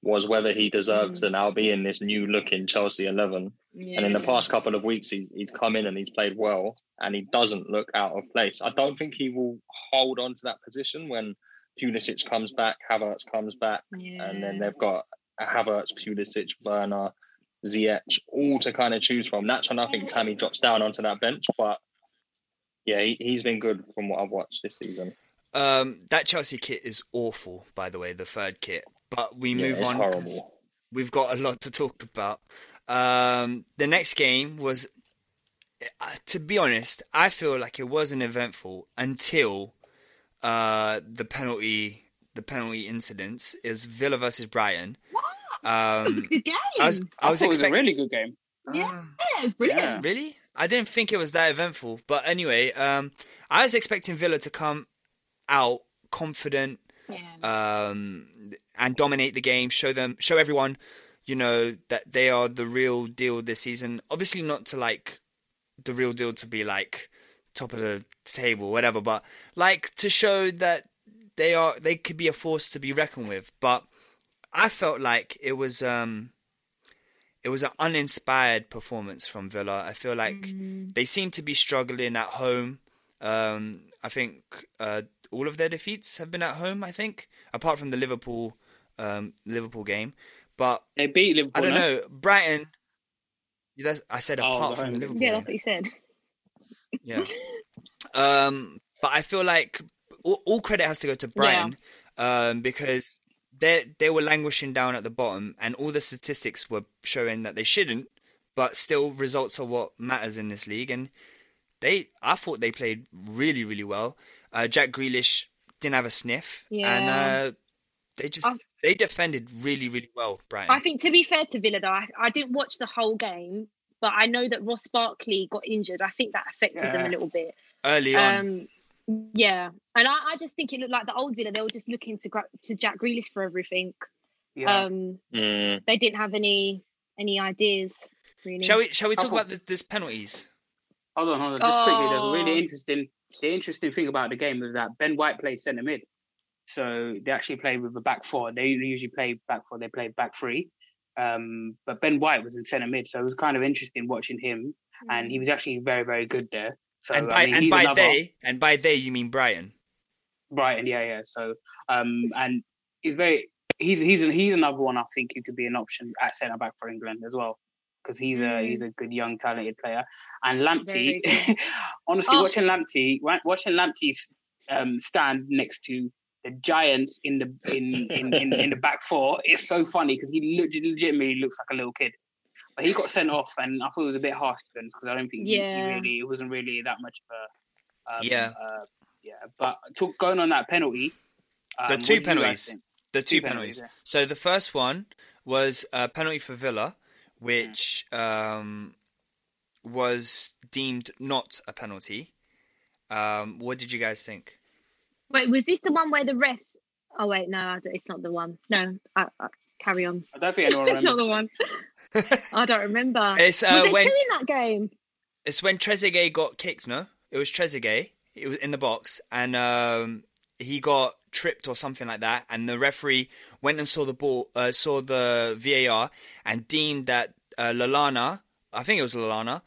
was whether he deserves Mm. to now be in this new looking Chelsea eleven. And in the past couple of weeks, he's, he's come in and he's played well, and he doesn't look out of place. I don't think he will hold on to that position when Pulisic comes back, Havertz comes back, and then they've got Havertz, Pulisic, Werner, Ziyech, all to kind of choose from. That's when I think Tammy drops down onto that bench. But yeah, he, he's been good from what I've watched this season. Um, that Chelsea kit is awful, by the way, the third kit. But we Yeah, move it's on. horrible. We've got a lot to talk about. Um, the next game was, uh, to be honest, I feel like it wasn't eventful until uh, the penalty, the penalty incidents is Villa versus Brighton. Um, Good game. I was, I I, was thought it was a really good game. yeah, brilliant. Really? I didn't think it was that eventful. But anyway, um, I was expecting Villa to come out confident Yeah. um, and dominate the game, show them, show everyone, you know, that they are the real deal this season. Obviously, not to like the real deal to be like top of the table, whatever, but like to show that they are they could be a force to be reckoned with. But I felt like it was um it was an uninspired performance from Villa. I feel like they seem to be struggling at home. Um, I think uh, all of their defeats have been at home. I think, apart from the Liverpool um, Liverpool game. But They beat Liverpool. I don't no? know, Brighton. that's- I said Oh, apart from the. Liverpool. Yeah, game. that's what you said. Yeah. Um, but I feel like all, all credit has to go to Brighton um, because they they were languishing down at the bottom, and all the statistics were showing that they shouldn't. But still, results are what matters in this league, and they I thought they played really really well. Uh, Jack Grealish didn't have a sniff, and uh, they just I- they defended really really well. Brighton. I think to be fair to Villa though, I, I didn't watch the whole game, but I know that Ross Barkley got injured. I think that affected them a little bit. early on. Um, yeah, and I, I just think it looked like the old Villa. They were just looking to to Jack Grealish for everything. Yeah. Um, Mm. they didn't have any any ideas really. shall we shall we talk Couple- about the, this penalties? Hold on, hold on. Just quickly, there's a Oh. really interesting. The interesting thing about the game was that Ben White played centre mid, so they actually played with a back four. They usually play back four. They played back three, um, but Ben White was in centre mid, so it was kind of interesting watching him, and he was actually very, very good there. So and I by mean, and by another- they and by they you mean Brighton. Brighton, yeah, yeah. So, um, and he's very he's he's he's another one I think who could be an option at centre back for England as well because he's a he's a good young talented player. And Lamptey, honestly, Oh. watching Lamptey wa- watching Lamptey um, stand next to the giants in the in in, in, in the back four is so funny because he leg- legitimately looks like a little kid. But he got sent off, and I thought it was a bit harsh to because I don't think he, he really it wasn't really that much of a um, Yeah. uh, yeah. But to, going on that penalty, um, The two did you guys penalties. The two, Two penalties. penalties, yeah. So the first one was a penalty for Villa, which um, was deemed not a penalty. Um, what did you guys think? Wait, was this the one where the ref? Oh wait, no, it's not the one. No, I, I, carry on. I don't think anyone it's not the one. I don't remember. It's, uh, was there when- two in that game? It's when Trezeguet got kicked. No, it was Trezeguet. It was in the box, and um, he got tripped or something like that. And the referee went and saw the ball, uh, saw the VAR, and deemed that uh, Lallana, I think it was Lallana,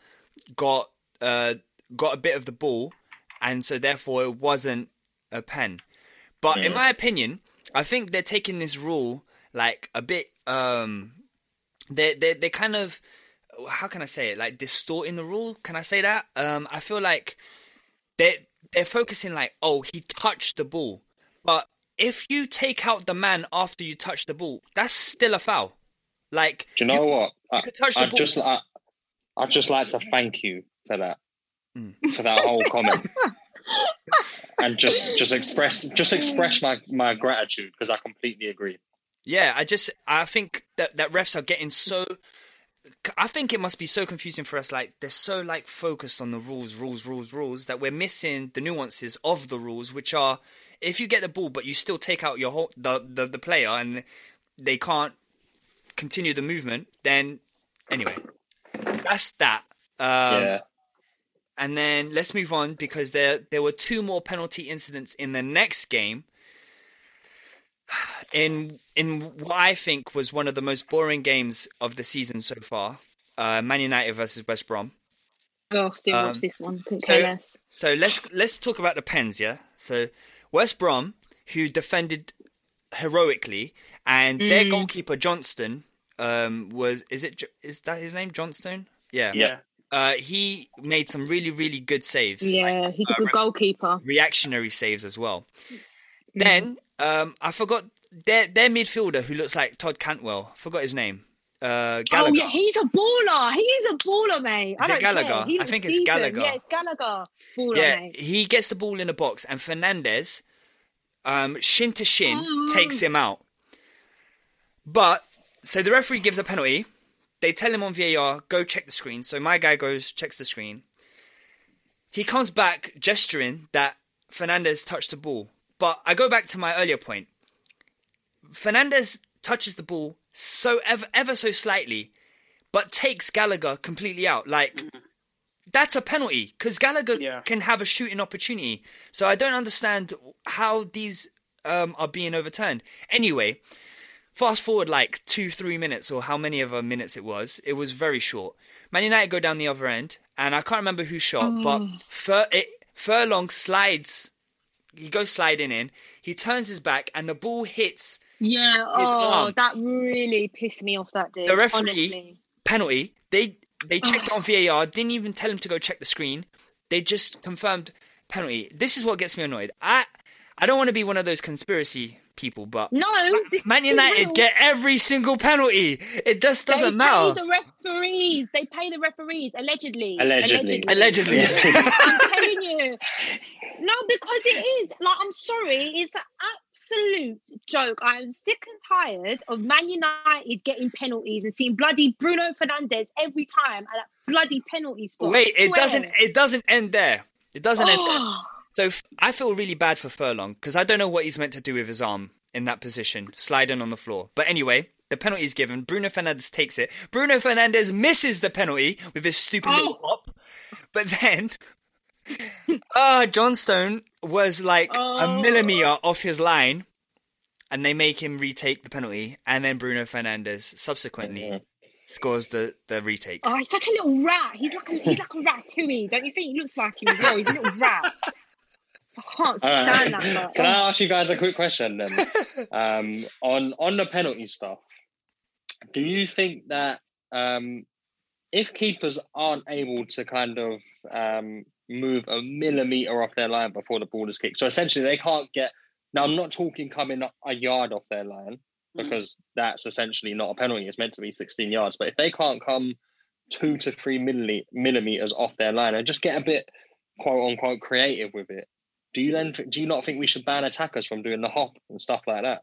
got uh, got a bit of the ball, and so therefore it wasn't a pen. But in my opinion, I think they're taking this rule like a bit. Um, they they they kind of how can I say it? Like distorting the rule. Can I say that? Um, I feel like they they're focusing like, oh, he touched the ball, but if you take out the man after you touch the ball, that's still a foul. Like, Do you know what? I, could touch the I'd ball. just I, I'd just like to thank you for that, Mm. for that whole comment, and just just express just express my my gratitude because I completely agree. Yeah, I just I think that that refs are getting so. I think it must be so confusing for us. Like they're so like focused on the rules, rules, rules, rules that we're missing the nuances of the rules, which are if you get the ball but you still take out your whole the the, the player and they can't continue the movement, then anyway, that's that. Um, yeah, and then let's move on because there there were two more penalty incidents in the next game. In in what I think was one of the most boring games of the season so far, uh, Man United versus West Brom. Oh, didn't Um, watch this one. Couldn't so- care less. So let's let's talk about the pens, yeah. So West Brom, who defended heroically, and their Mm. goalkeeper Johnstone um, was is it Jo- is that his name Johnstone? Yeah. Yeah. Uh, he made some really really good saves. like, Yeah, he's a uh, good ref- goalkeeper. reactionary saves as well. Mm. Then um, I forgot their their midfielder who looks like Todd Cantwell. Forgot his name. Uh, Gallagher. Oh yeah, he's a baller. He's a baller, mate. Is I it Gallagher? He I think it's. Gallagher. Yeah, it's Gallagher. Baller, yeah, mate. he gets the ball in the box, and Fernandes, um, shin to shin, Mm. takes him out. But so the referee gives a penalty. They tell him on VAR, go check the screen. So my guy goes, checks the screen. He comes back gesturing that Fernandes touched the ball. But I go back to my earlier point. Fernandes touches the ball so ever ever so slightly, but takes Gallagher completely out. Like that's a penalty because Gallagher Yeah. can have a shooting opportunity. So I don't understand how these um, are being overturned. Anyway, fast forward like two, three minutes or how many of a minutes it was. It was very short. Man United go down the other end, and I can't remember who shot, but Fur- it, Furlong slides. He goes sliding in. He turns his back, and the ball hits Yeah. Oh, arm. that really pissed me off that day. The referee- honestly. penalty. They they oh. checked on VAR, didn't even tell him to go check the screen. They just confirmed penalty. This is what gets me annoyed. I I don't want to be one of those conspiracy people, but No, this Man United real. get every single penalty. It just doesn't they matter. Pay the referees. They pay the referees allegedly. Allegedly. Allegedly. I'm telling you. No, because it is. Like, I'm sorry. It's an absolute joke. I'm sick and tired of Man United getting penalties and seeing bloody Bruno Fernandes every time at that bloody penalty spot. Wait, it doesn't it doesn't end there. It doesn't end there. Oh. So I feel really bad for Furlong because I don't know what he's meant to do with his arm in that position, sliding on the floor. But anyway, the penalty is given. Bruno Fernandes takes it. Bruno Fernandes misses the penalty with his stupid little Oh. hop. But then, uh, Johnstone was like a Oh. millimeter off his line, and they make him retake the penalty. And then Bruno Fernandes subsequently scores the, the retake. oh, he's such a little rat. He's like a, he's like a ratatouille. Don't you think he looks like him as well? He's a little rat. I can't All right. stand that. guy. Can. I ask you guys a quick question then? um, on on the penalty stuff, do you think that um, if keepers aren't able to kind of um, move a millimeter off their line before the ball is kicked, so essentially they can't get. Now I'm not talking coming a yard off their line because that's essentially not a penalty. It's meant to be 16 yards, but if they can't come two to three milli- millimeters off their line and just get a bit quote unquote creative with it, do you then do you not think we should ban attackers from doing the hop and stuff like that?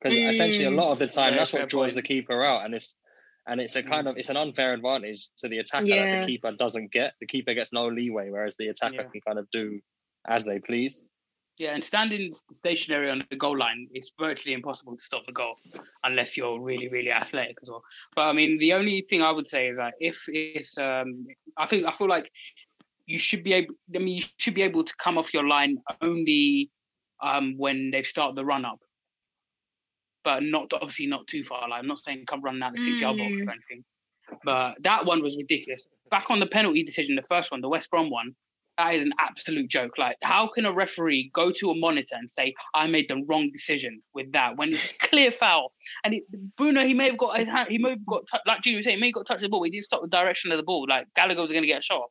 Because essentially, a Mm. lot of the time, Yeah, that's what draws point. the keeper out, and it's and it's a kind of it's an unfair advantage to the attacker that the keeper doesn't get. The keeper gets no leeway, whereas the attacker Yeah. can kind of do as they please. Yeah, and standing stationary on the goal line, it's virtually impossible to stop the goal unless you're really, really athletic as well. But I mean, the only thing I would say is that if it's, um, I think I feel like you should be able. I mean, you should be able to come off your line only um, when they've started the run up, but not obviously not too far. Like I'm not saying come running out the six yard box Mm. or anything. But that one was ridiculous. Back on the penalty decision, the first one, the West Brom one, that is an absolute joke. Like, how can a referee go to a monitor and say, "I made the wrong decision with that" when it's a clear foul? And it, Bruno, he may have got his hand, he may have got like Junior was saying, he may have got touched the ball. He didn't stop the direction of the ball. Like Gallagher was going to get a shot.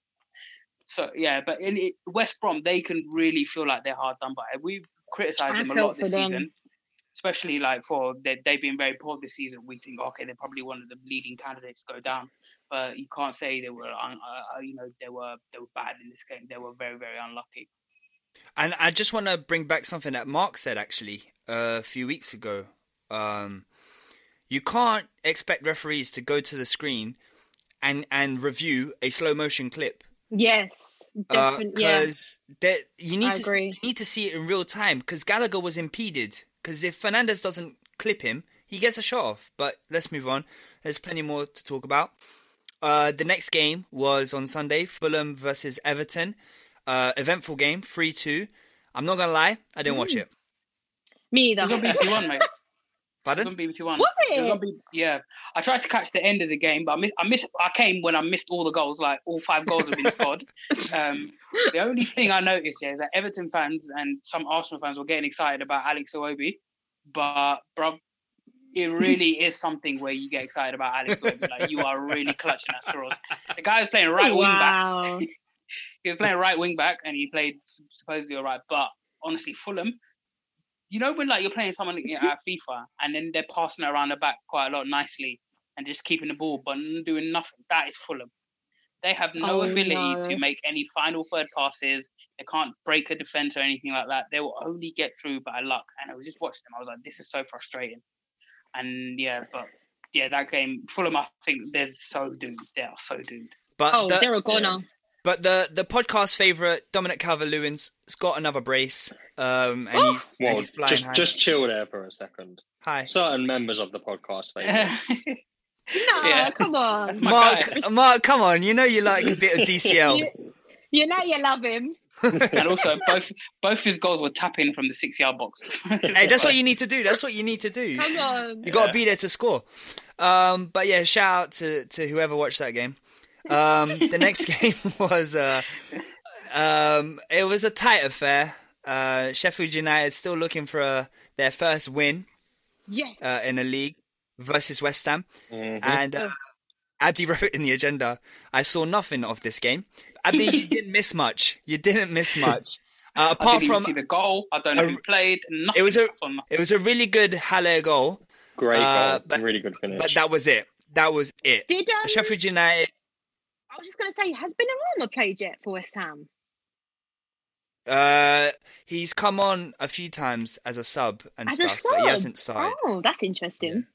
So yeah, but in it, West Brom, they can really feel like they're hard done by. We've criticised them a lot this them. season, especially like for they, they've been very poor this season. We think okay, they're probably one of the leading candidates to go down, but you can't say they were, un- uh, uh, you know, they were they were bad in this game. They were very very unlucky. And I just want to bring back something that Mark said actually uh, a few weeks ago. Um, you can't expect referees to go to the screen and and review a slow motion clip Yes, definitely. yeah. because that you need I to agree. you need to see it in real time because Gallagher was impeded because if Fernandes doesn't clip him, he gets a shot off. But let's move on. There's plenty more to talk about. Uh, the next game was on Sunday, Fulham versus Everton. Uh, eventful game, three two. I'm not gonna lie, I didn't watch Mm. it. Me It was on either. BBC One, mate. It was Pardon? on BBC One. Was It was on B- yeah, I tried to catch the end of the game, but I missed. I missed. I came when I missed all the goals. Like all five goals have been scored. Um, the only thing I noticed yeah, is that Everton fans and some Arsenal fans were getting excited about Alex Iwobi. but bro, it really is something where you get excited about Alex Iwobi. Like you are really clutching at straws. The guy was playing right wing back. He was playing right wing back, and he played supposedly all right. But honestly, Fulham, you know when like you're playing someone at FIFA, and then they're passing it around the back quite a lot nicely, and just keeping the ball, but doing nothing. That is Fulham. They have no Oh, ability no. to make any final third passes. They can't break a defense or anything like that. They will only get through by luck. And I was just watching them. I was like, this is so frustrating. And yeah, but yeah, that game, Fulham, I think they're so doomed. They are so doomed. But Oh, the, they're a goner. But the the podcast favorite Dominic Calvert-Lewin's has got another brace. Um, and, he, and Well, he's just high. just chill there for a second. hi. Certain members of the podcast, favourite. No, Yeah. come on. Mark, guy. Mark, come on! You know you like a bit of DCL. You, you know you love him. and also, both both his goals were tapping from the six yard box. hey, that's what you need to do. That's what you need to do. Come on. You got to be there to score. Um, but yeah, shout out to, to whoever watched that game. Um, the next game was uh, um, it was a tight affair. Uh, Sheffield United still looking for uh their first win Yes. uh, in a league versus West Ham, Mhm. and uh, Abdi wrote in the agenda. I saw nothing of this game. Abdi, you didn't miss much. You didn't miss much. Uh, I apart didn't even from see the goal. I don't know a- who played. Nothing. it was a I saw nothing. it was a really good Haller goal, Great Uh, goal, but- really good finish. but that was it. That was it. Did um, Sheffield United. I was just going to say, has Benrahma played yet for West Ham? Uh, he's come on a few times as a sub and As a stuff, sub? but he hasn't started. Oh, that's interesting.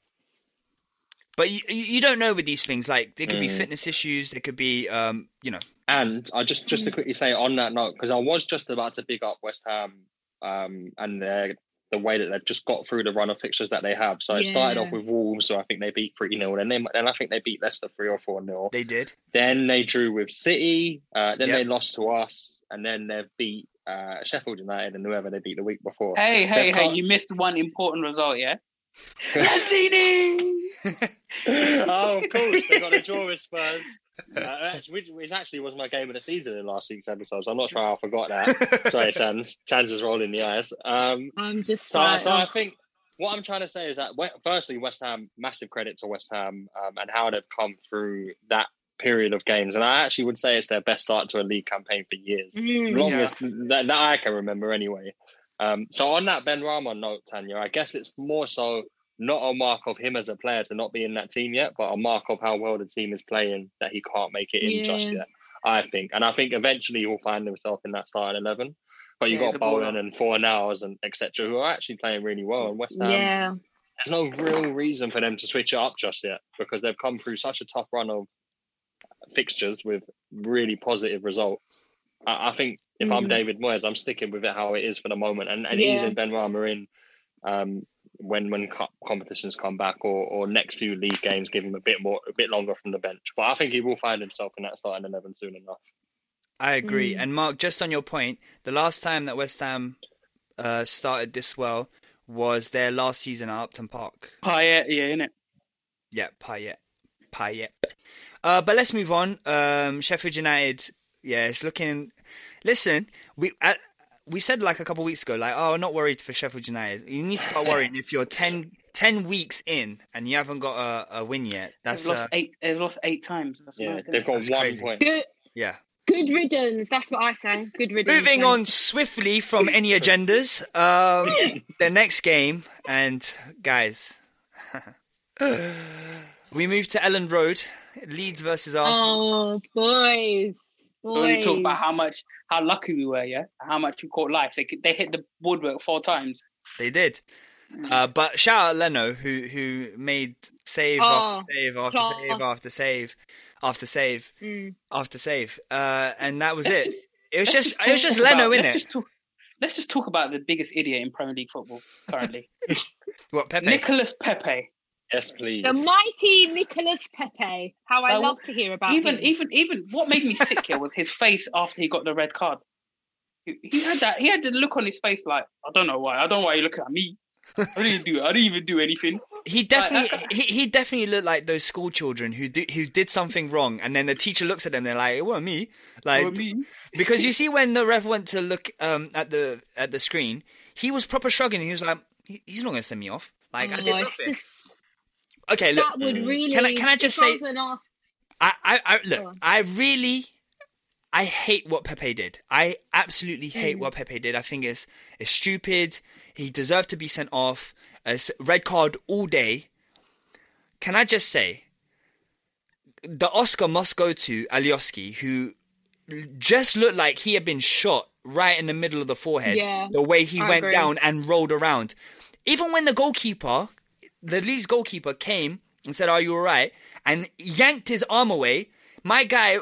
But you, you you don't know with these things. Like there could be Mm. fitness issues. There could be um, you know, And I just just Mm. to quickly say on that note, because I was just about to big up West Ham um, and their the way that they've just got through the run of fixtures that they have. So it started off with Wolves, so I think they beat three 0 and then then I think they beat Leicester three or four 0 they did. Then they drew with City. Uh, then Yep. they lost to us, and then they've beat uh, Sheffield United and whoever they beat the week before. Hey, hey, They've hey! got- You missed one important result, yeah. Lanzini. oh, of course, they got a draw with Spurs. Uh, actually, which, which actually was my game of the season in last week's episode. So I'm not sure how I forgot that. Sorry, Chance. Chance is rolling the eyes. Um, I'm just so, like, so I think what I'm trying to say is that, firstly, West Ham, massive credit to West Ham um, and how they've come through that period of games. And I actually would say it's their best start to a league campaign for years. mm, longest that, that I can remember anyway. Um, so on that Benrahma note, Tanya, I guess it's more so not a mark of him as a player to not be in that team yet, but a mark of how well the team is playing that he can't make it in just yet. I think, and I think eventually he'll find himself in that starting eleven. But you've Yeah, got. Bowen and Fornals and etc. who are actually playing really well. And West Ham, yeah. there's no real reason for them to switch it up just yet because they've come through such a tough run of fixtures with really positive results. I, I think if I'm Mm. David Moyes, I'm sticking with it how it is for the moment and, and Yeah. easing Benrahma in um, when when co- competitions come back or, or next few league games give him a bit more a bit longer from the bench. But I think he will find himself in that starting eleven soon enough. I agree. Mm. And Mark, just on your point, the last time that West Ham uh, started this well was their last season at Upton Park. Payet, yeah, innit? Yeah, Payet. Payet. Uh, but let's move on. Um, Sheffield United, yeah, it's looking. Listen, we uh, we said like a couple of weeks ago, like, oh, not worried for Sheffield United. You need to start worrying if you're 10, 10 weeks in and you haven't got a, a win yet. That's They've lost uh, eight. They've lost eight times. That's Yeah, mad, innit? they've got That's one crazy. point. Good, yeah. good riddance. That's what I say. Good riddance. Moving on swiftly from any agendas, um, the next game, and guys, we move to Elland Road, Leeds versus Arsenal. Oh, boys. When we talk about how much, how lucky we were, yeah, how much we caught life. They they hit the woodwork four times. They did, uh, but shout out Leno who who made save Oh, after save after class. save after save after save Mm. after save, uh, and that was it. It was Let's just it was just about- Leno in let's it. Just talk, let's just talk about the biggest idiot in Premier League football currently, What Pepe? Nicolas Pepe. Yes, please. The mighty Nicolas Pepe. How I Well, love to hear about even him. even even what made me sick here was his face after he got the red card. He, he had that he had the look on his face like I don't know why I don't know why you're looking at me. I didn't do I didn't even do anything. He definitely that he, he definitely looked like those school children who do, who did something wrong and then the teacher looks at them they're like it wasn't me like Or me. because you see when the ref went to look um at the at the screen he was proper shrugging he was like he's not going to send me off. Like I Oh, did nothing. just- Okay, look. that would really. Can I- can I just say- was I, I, I look. I really, I hate what Pepe did. I absolutely hate Mm. what Pepe did. I think it's it's stupid. He deserved to be sent off. A s- red card all day. Can I just say, the Oscar must go to Alioski, who just looked like he had been shot right in the middle of the forehead. Yeah, the way he I went agree. down and rolled around. Even when the goalkeeper, the Leeds goalkeeper, came and said, "Are you all right?" and yanked his arm away, my guy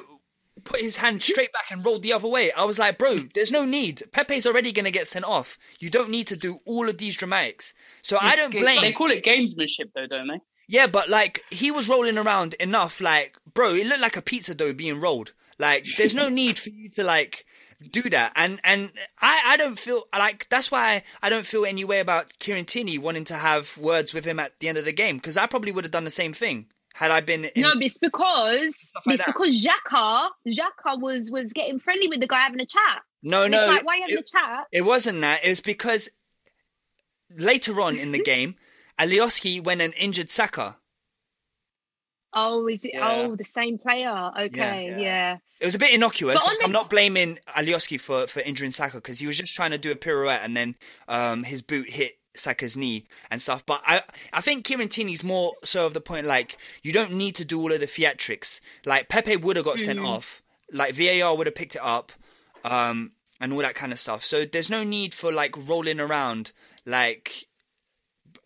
put his hand straight back and rolled the other way. I was like, "Bro, there's no need. Pepe's already gonna get sent off. You don't need to do all of these dramatics." So I don't blame. They call it gamesmanship, though, don't they? Yeah, but like he was rolling around enough, like bro, it looked like a pizza dough being rolled. Like there's no need for you to like do that. And and I I don't feel like that's why I don't feel any way about Kieran Tierney wanting to have words with him at the end of the game because I probably would have done the same thing had I been. In, No, it's because like it's that. because Xhaka Xhaka was was getting friendly with the guy having a chat. no, And no, like why having it, a chat? it wasn't that. It was because later on in the game, Alioski went and injured Saka. Oh, is it? Yeah. Oh, the same player. Okay, Yeah. yeah. It was a bit innocuous. Like, the- I'm not blaming Alioski for, for injuring Saka because he was just trying to do a pirouette and then um, his boot hit Saka's knee and stuff. But I I think Kieran Tierney's more so of the point like you don't need to do all of the theatrics. Like Pepe would have got Mm. sent off. Like VAR would have picked it up. Um, and all that kind of stuff. So there's no need for like rolling around like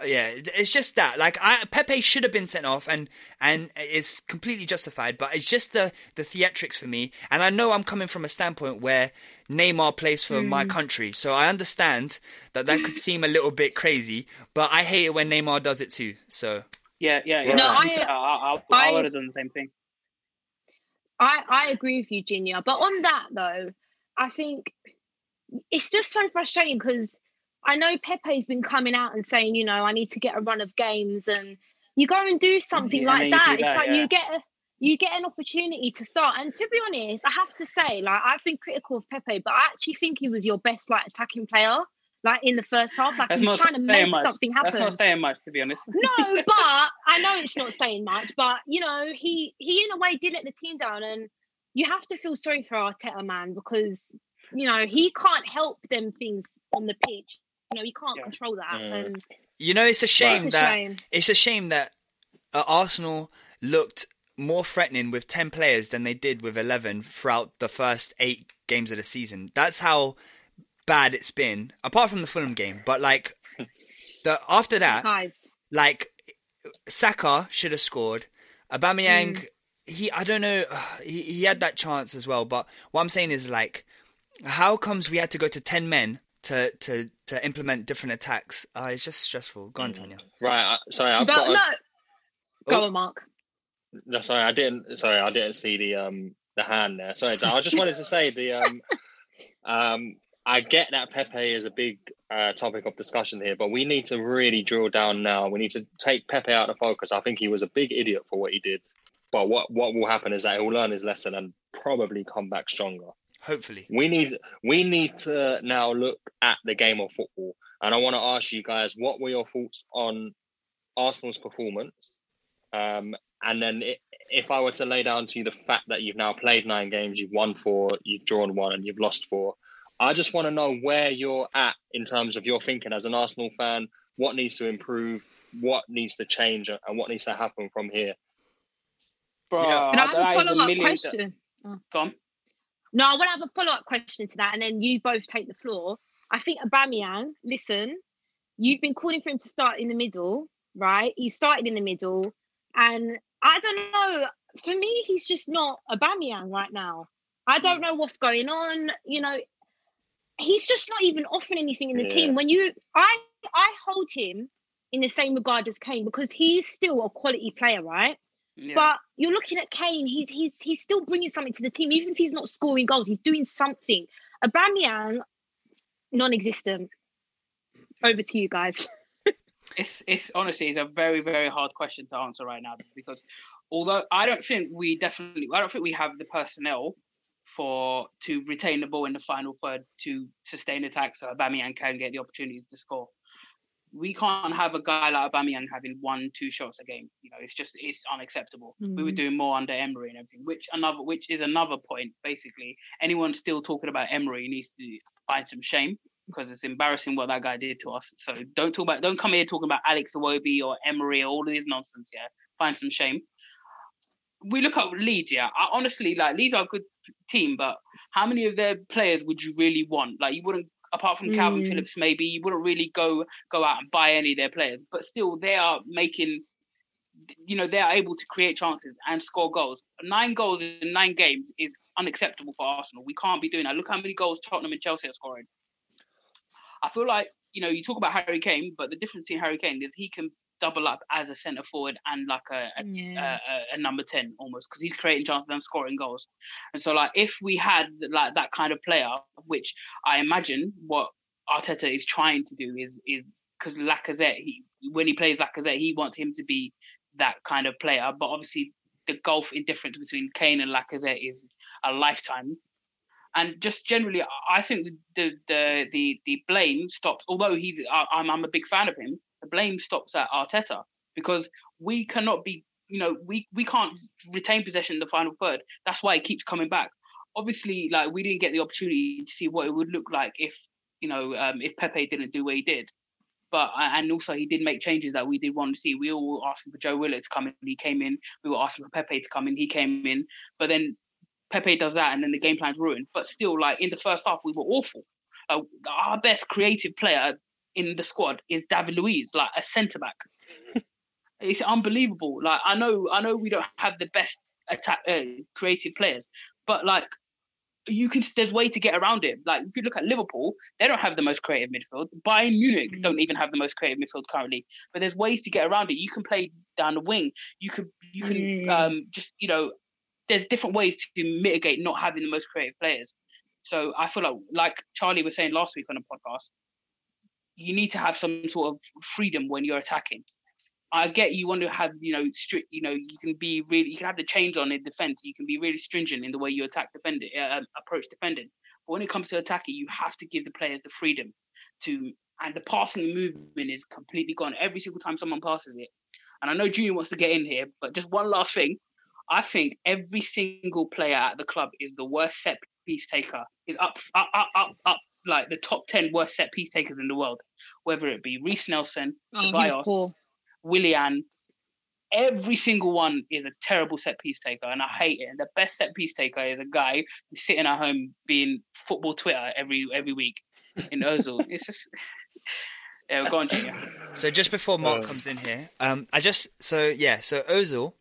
yeah, it's just that. Like I, Pepe should have been sent off, and and it's completely justified. But it's just the the theatrics for me. And I know I'm coming from a standpoint where Neymar plays for my mm. country, so I understand that that could seem a little bit crazy. But I hate it when Neymar does it too. So Yeah, yeah, yeah. No, I, I- I, I, I- would have done the same thing. I I agree with you, Ginia. But on that though, I think it's just so frustrating because I know Pepe's been coming out and saying, you know, I need to get a run of games, and you go and do something Yeah, like you that. It's like yeah. you get a, you get an opportunity to start. And to be honest, I have to say, like I've been critical of Pepe, but I actually think he was your best like attacking player, like in the first half. Like That's he was not trying to make much. something happen. That's not saying much, to be honest. no, but I know it's not saying much. But you know, he he in a way did let the team down, and you have to feel sorry for Arteta, man, because you know he can't help them things on the pitch. You know, you can't Yeah. control that, Mm. and you know, it's a shame it's a that shame. it's a shame that uh, Arsenal looked more threatening with 10 players than they did with 11 throughout the first eight games of the season. That's how bad it's been, apart from the Fulham game. But like, the after that, guys. like Saka should have scored. Aubameyang, Mm. he I don't know, he, he had that chance as well. But what I'm saying is like, how comes we had to go to 10 men to to to implement different attacks? Uh, it's just stressful. Go on, Tanya. Right. I- Sorry, I've But got. no, A, go Oh. on, Mark. no, sorry, I didn't. Sorry, I didn't see the um the hand there. Sorry, I just wanted to say the um um. I get that Pepe is a big uh, topic of discussion here, but we need to really drill down now. We need to take Pepe out of focus. I think he was a big idiot for what he did. But what, what will happen is that he'll learn his lesson and probably come back stronger. Hopefully. we need we need to now look at the game of football and i want to ask you guys what were your thoughts on arsenal's performance um, and then i if i were to lay down to you the fact that you've now played nine games you've won four you've drawn one and you've lost four i just want to know where you're at in terms of your thinking as an arsenal fan what needs to improve what needs to change and what needs to happen from here Bro, Yeah. Can I have a follow up million- question? Go on. No, I want to have a follow up question to that, and then you both take the floor. I think Aubameyang, listen, you've been calling for him to start in the middle, right? He started in the middle, and I don't know. For me, he's just not Aubameyang right now. I don't hmm. know what's going on. You know, he's just not even offering anything in the Yeah. team. When you, I, I hold him in the same regard as Kane because he's still a quality player, right? Yeah. But you're looking at Kane. He's he's he's still bringing something to the team, even if he's not scoring goals. He's doing something. Aubameyang, non-existent. Over to you guys. it's it's honestly it's a very very hard question to answer right now because although I don't think we definitely I don't think we have the personnel for to retain the ball in the final third to sustain attacks so Aubameyang can get the opportunities to score. We can't have a guy like Aubameyang having one, two shots a game. You know, it's just it's unacceptable. Mm. We were mm. doing more under Emery and everything, which another which is another point. Basically, anyone still talking about Emery needs to find some shame because it's embarrassing what that guy did to us. So don't talk about don't come here talking about Alex Iwobi or Emery or all of this nonsense. Yeah, find some shame. We look at Leeds. Yeah, I honestly like Leeds are a good team, but how many of their players would you really want? Like you wouldn't apart from Kalvin mm. Phillips, maybe you wouldn't really go go out and buy any of their players. But still, they are making, you know, they are able to create chances and score goals. Nine goals in nine games is unacceptable for Arsenal. We can't be doing that. Look how many goals Tottenham and Chelsea are scoring. I feel like you know you talk about Harry Kane, but the difference between Harry Kane is he can double up as a centre forward and like a a, yeah. a, a number ten almost because he's creating chances and scoring goals. And so like if we had like that kind of player, which I imagine what Arteta is trying to do is is because Lacazette, he when he plays Lacazette, he wants him to be that kind of player. But obviously, the gulf in difference between Kane and Lacazette is a lifetime. And just generally, I think the the the the blame stops. Although he's, I'm I'm a big fan of him the blame stops at Arteta because we cannot be, you know, we we can't retain possession in the final third. That's why it keeps coming back. Obviously, like we didn't get the opportunity to see what it would look like if, you know, um, if Pepe didn't do what he did. But and also he did make changes that we did want to see. We all were asking for Joe Willock to come in, he came in. We were asking for Pepe to come in, he came in. But then Pepe does that, and then the game plan's ruined. But still, like in the first half, we were awful. Uh, our best creative player in the squad is David Luiz, like a centre back. it's unbelievable. Like I know, I know we don't have the best attack uh, creative players, but like you can there's way to get around it. Like if you look at Liverpool, they don't have the most creative midfield. Bayern Munich mm. don't even have the most creative midfield currently. But there's ways to get around it. You can play down the wing. You could you can mm. um just you know there's different ways to mitigate not having the most creative players. So I feel like like Charlie was saying last week on the podcast, you need to have some sort of freedom when you're attacking. I get you want to have, you know, strict, you know, you can be really, you can have the chains on in defense. You can be really stringent in the way you attack defending, uh, um, approach defending. But when it comes to attacking, you have to give the players the freedom to, and the passing movement is completely gone every single time someone passes it. And I know Junior wants to get in here, but just one last thing. I think every single player at the club is the worst set piece taker. Is up, up, up, up, up like the top 10 worst set piece takers in the world, whether it be Reiss Nelson, oh, Willian. Every single one is a terrible set piece taker, and I hate it. And the best set piece taker is a guy who's sitting at home being football Twitter every every week in Ozil. it's just yeah, go on, Junior. So just before Mark um, comes in here, um, I just so yeah, so Ozil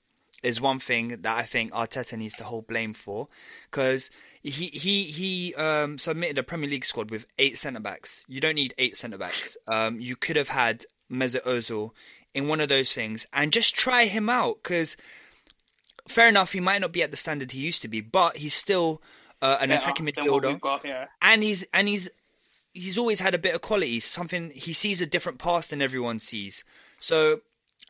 is one thing that I think Arteta needs to hold blame for because he he he um, submitted a Premier League squad with eight centre backs. You don't need eight centre backs. Um, you could have had Mesut Ozil in one of those things and just try him out because fair enough, he might not be at the standard he used to be, but he's still uh, an yeah, attacking midfielder, got, yeah. and he's and he's he's always had a bit of quality. Something he sees a different pass than everyone sees. So,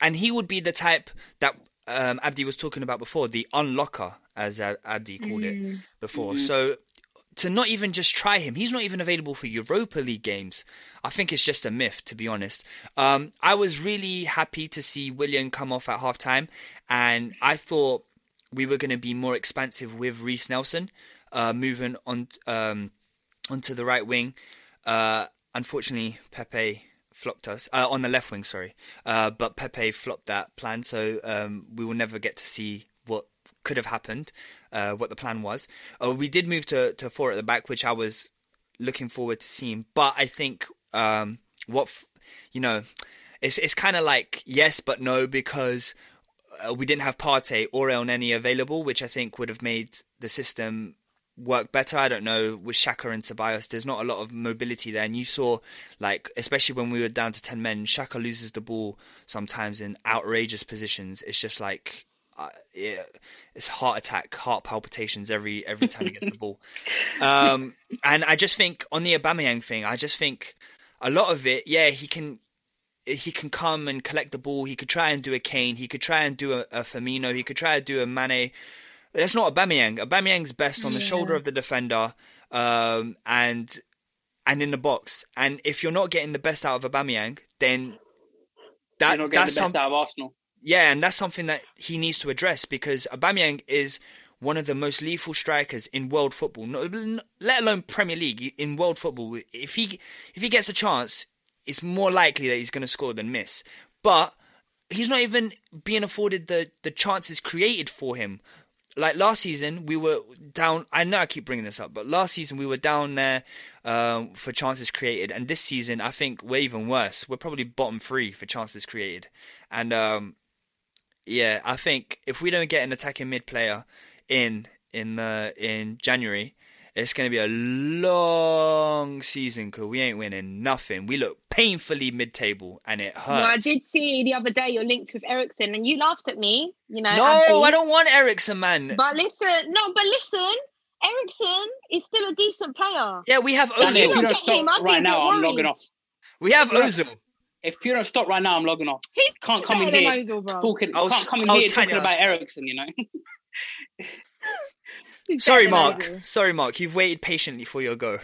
and he would be the type that um, Abdi was talking about before, the unlocker as Abdi called it mm. before. Mm-hmm. So to not even just try him, he's not even available for Europa League games. I think it's just a myth, to be honest. Um, I was really happy to see Willian come off at halftime, and I thought we were going to be more expansive with Reiss Nelson, uh, moving on um, onto the right wing. Uh, unfortunately, Pepe flopped us uh, on the left wing. Sorry, uh, but Pepe flopped that plan, so um, we will never get to see what could have happened, uh, what the plan was. Uh, we did move to, to four at the back, which I was looking forward to seeing. But I think um, what f- you know, it's it's kind of like yes but no because uh, we didn't have Partey or Elneny available, which I think would have made the system work better. I don't know with Xhaka and Ceballos. There's not a lot of mobility there, and you saw like especially when we were down to ten men, Xhaka loses the ball sometimes in outrageous positions. It's just like uh, yeah, it's heart attack, heart palpitations every every time he gets the ball. Um, and I just think on the Aubameyang thing, I just think a lot of it, yeah, he can he can come and collect the ball. He could try and do a Kane. He could try and do a, a Firmino. He could try and do a Mane. That's not Aubameyang. Aubameyang's best on the shoulder of the defender, um, and and in the box. And if you're not getting the best out of a Aubameyang, then that You're not getting that's the best some, out of Arsenal. yeah, and that's something that he needs to address because a Aubameyang is one of the most lethal strikers in world football, let alone Premier League in world football. If he if he gets a chance, it's more likely that he's going to score than miss. But he's not even being afforded the the chances created for him. Like last season, we were down. I know I keep bringing this up, but last season we were down there um, for chances created, and this season I think we're even worse. We're probably bottom three for chances created, and um, yeah, I think if we don't get an attacking mid player in in the in January, it's going to be a long season because we ain't winning nothing. We look painfully mid table, and it hurts. No, I did see the other day you're linked with Eriksen, and you laughed at me. You know. No, Abdi. I don't want Eriksen, man. But listen, no, but listen, Eriksen is still a decent player. yeah, we have Danny, if you don't stop him, I'd be a right bit now, I'm logging off. We have Yeah. Ozil. If you don't stop right now, I'm logging off. He's Can't come in here Ozil, bro. talking. I'll can't come in I'll here tell you talking about us. Eriksen. You know. He's Sorry, Mark. Sorry, Mark. You've waited patiently for your go.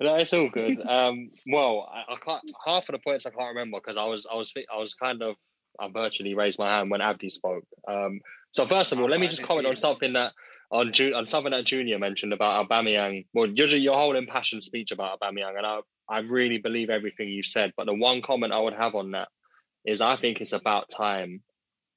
No, it's all good. Um, well, I, I can't. Half of the points I can't remember because I was, I was, I was kind of, I virtually raised my hand when Abdi spoke. Um, so first of all, Oh, let me I just comment hear on something that on Ju- on something that Junior mentioned about Aubameyang. Well, your your whole impassioned speech about Aubameyang, and I, I really believe everything you said. But the one comment I would have on that is, I think it's about time.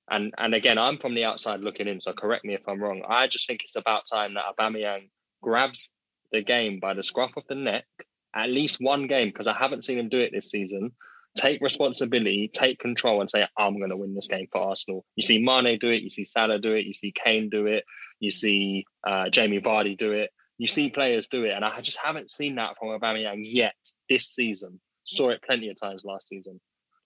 And and again, I'm from the outside looking in, so correct me if I'm wrong. I just think it's about time that Aubameyang grabs the game by the scruff of the neck at least one game because I haven't seen him do it this season. Take responsibility, take control, and say, I'm going to win this game for Arsenal. You see Mane do it, you see Salah do it, you see Kane do it, you see uh, Jamie Vardy do it, you see players do it, and I just haven't seen that from Aubameyang yet this season. Saw it plenty of times last season.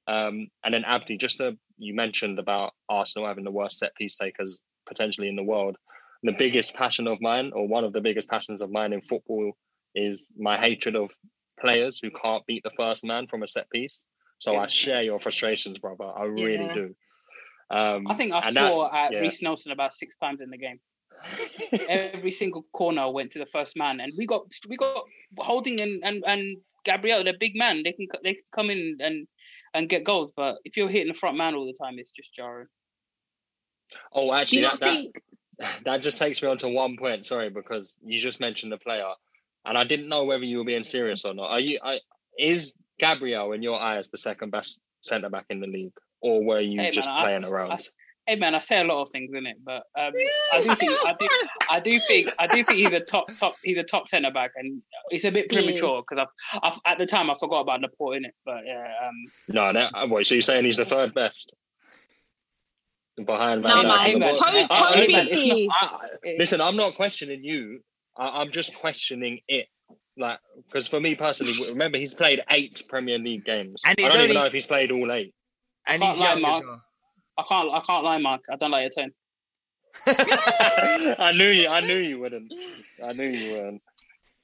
Um, and then Abdi, just to, you mentioned about Arsenal having the worst set piece takers potentially in the world. The biggest passion of mine, or one of the biggest passions of mine in football, is my hatred of players who can't beat the first man from a set piece. So I share your frustrations, brother. I really Yeah. do. Um, I think I saw at yeah. Reiss Nelson about six times in the game. Every single corner went to the first man, and we got we got Holding and and and Gabriel. They're big man. They can they can come in and and get goals. But if you're hitting the front man all the time, it's just jarring. oh, actually, that, not that, that just takes me on to one point. Sorry, because you just mentioned the player, and I didn't know whether you were being serious or not. Are you? I, is Gabriel, in your eyes, the second best centre back in the league, or were you Hey, just man, I- playing around? Hey man, I say a lot of things in it, but um, I do think I do I do think I do think he's a top top he's a top centre back, and it's a bit premature because I've, I've at the time I forgot about Laporte in it, but yeah, um, no, that, uh, wait. So you're saying he's the third best behind No, Van Dijk man. and man. Laporte? To- Uh, Totally. listen, I- listen, I'm not questioning you. I, I'm just questioning it. Like, because for me personally, remember he's played eight Premier League games. And I don't even only- know if he's played all eight. And he's lie, young Mark. well. I can't I can't lie, Mark. I don't like your tone. I knew you. I knew you wouldn't. I knew you weren't.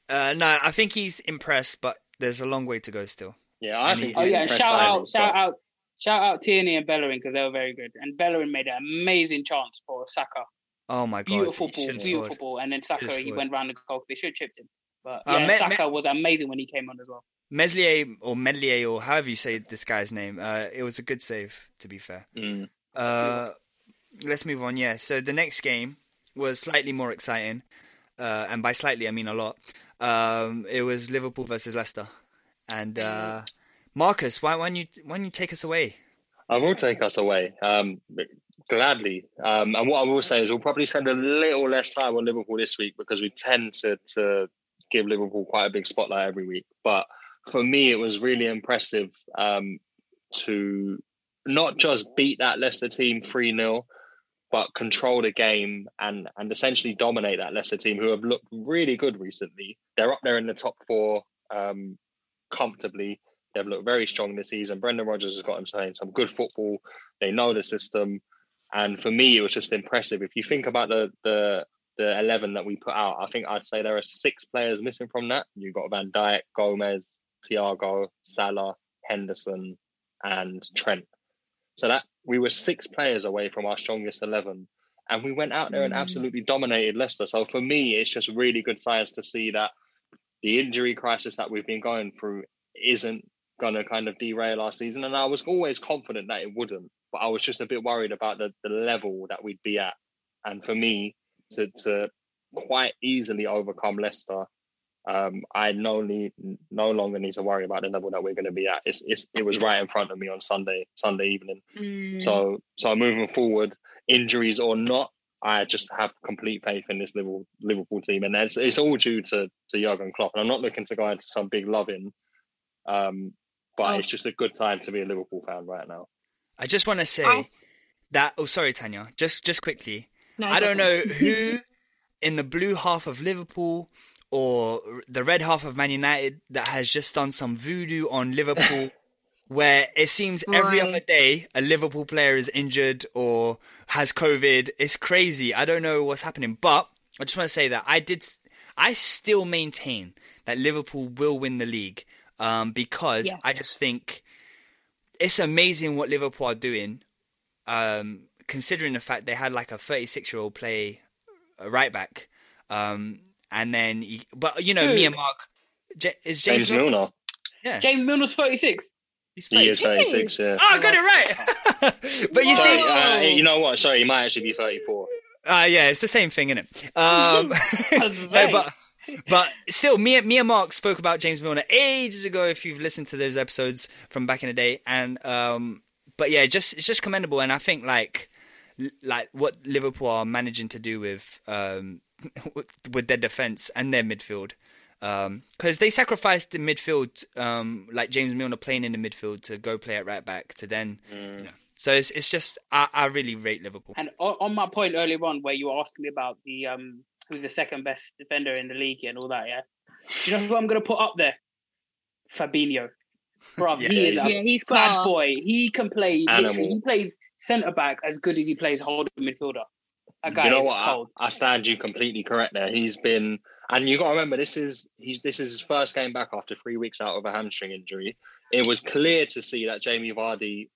Uh, no, I think he's impressed, but there's a long way to go still. Yeah, I And think. he- Oh yeah, shout Ireland, out, shout out, shout out Tierney and Bellerin because they were very good. And Bellerin made an amazing chance for Saka. Oh my god, Beautiful ball, beautiful scored. ball. And then Saka, Should've he scored. went round the goal. They should have chipped him. But Uh, yeah, Me- Saka Me- was amazing when he came on as well. Meslier or Medlier or however you say this guy's name, uh, it was a good save. To be fair. Mm. Uh, let's move on. Yeah. So the next game was slightly more exciting, uh, and by slightly I mean a lot. Um, it was Liverpool versus Leicester, and uh, Marcus, why, why don't you why don't you take us away? I will take us away. Um, gladly. Um, and what I will say is we'll probably spend a little less time on Liverpool this week because we tend to to give Liverpool quite a big spotlight every week. But for me, it was really impressive um, to not just beat that Leicester team 3 0, but control the game and, and essentially dominate that Leicester team who have looked really good recently. They're up there in the top four um, comfortably. They've looked very strong this season. Brendan Rodgers has got them playing some good football. They know the system. And for me, it was just impressive. If you think about the the the eleven that we put out, I think I'd say there are six players missing from that. You've got Van Dijk, Gomez, Thiago, Salah, Henderson, and Trent. So that we were six players away from our strongest eleven, and we went out there and mm. absolutely dominated Leicester. So for me, it's just really good science to see that the injury crisis that we've been going through isn't going to kind of derail our season. And I was always confident that it wouldn't, but I was just a bit worried about the, the level that we'd be at. And for me to, to quite easily overcome Leicester, um, I no need, no longer need to worry about the level that we're going to be at. It's, it's, it was right in front of me on Sunday Sunday evening. Mm. So so moving forward, injuries or not, I just have complete faith in this Liverpool Liverpool team, and it's, it's all due to to Jurgen Klopp. And I'm not looking to go into some big loving, um, but Oh. it's just a good time to be a Liverpool fan right now. I just want to say I- that. Oh, sorry, Tanya. Just just quickly. No, I don't know who in the blue half of Liverpool or the red half of Man United that has just done some voodoo on Liverpool. Where it seems every Right. other day a Liverpool player is injured or has COVID. It's crazy. I don't know what's happening, but I just want to say that I did. I still maintain that Liverpool will win the league um, because Yeah. I just think it's amazing what Liverpool are doing, um, considering the fact they had like a 36 year old play a right back, um, and then he, but you know me and Mark J- is James, James Milner? Milner, Yeah, James Milner's 36. he is 36. 36. Yeah. Oh, I got it right. but you Sorry, see, uh, you know what? Sorry, he might actually be 34. uh, yeah, it's the same thing, isn't it? Um, no, but but still, me, and- me and Mark spoke about James Milner ages ago. If you've listened to those episodes from back in the day, and um, but yeah, just it's just commendable, and I think like like what Liverpool are managing to do with um with, with their defense and their midfield. Because they sacrificed the midfield, um, like James Milner playing in the midfield to go play at right back to then, you know. So it's it's just I, I really rate Liverpool. And on, on my point earlier on, where you were asking me about the um, who's the second best defender in the league and all that, yeah. Do you know who I'm gonna put up there? Fabinho. Bro, Yeah, he is a Yeah, he's bad class. boy. He can play. He plays centre back as good as he plays holding midfielder. That guy you know what? I. I stand you completely correct there. He's been, and you got to remember, this is he's this is his first game back after three weeks out of a hamstring injury. It was clear to see that Jamie Vardy,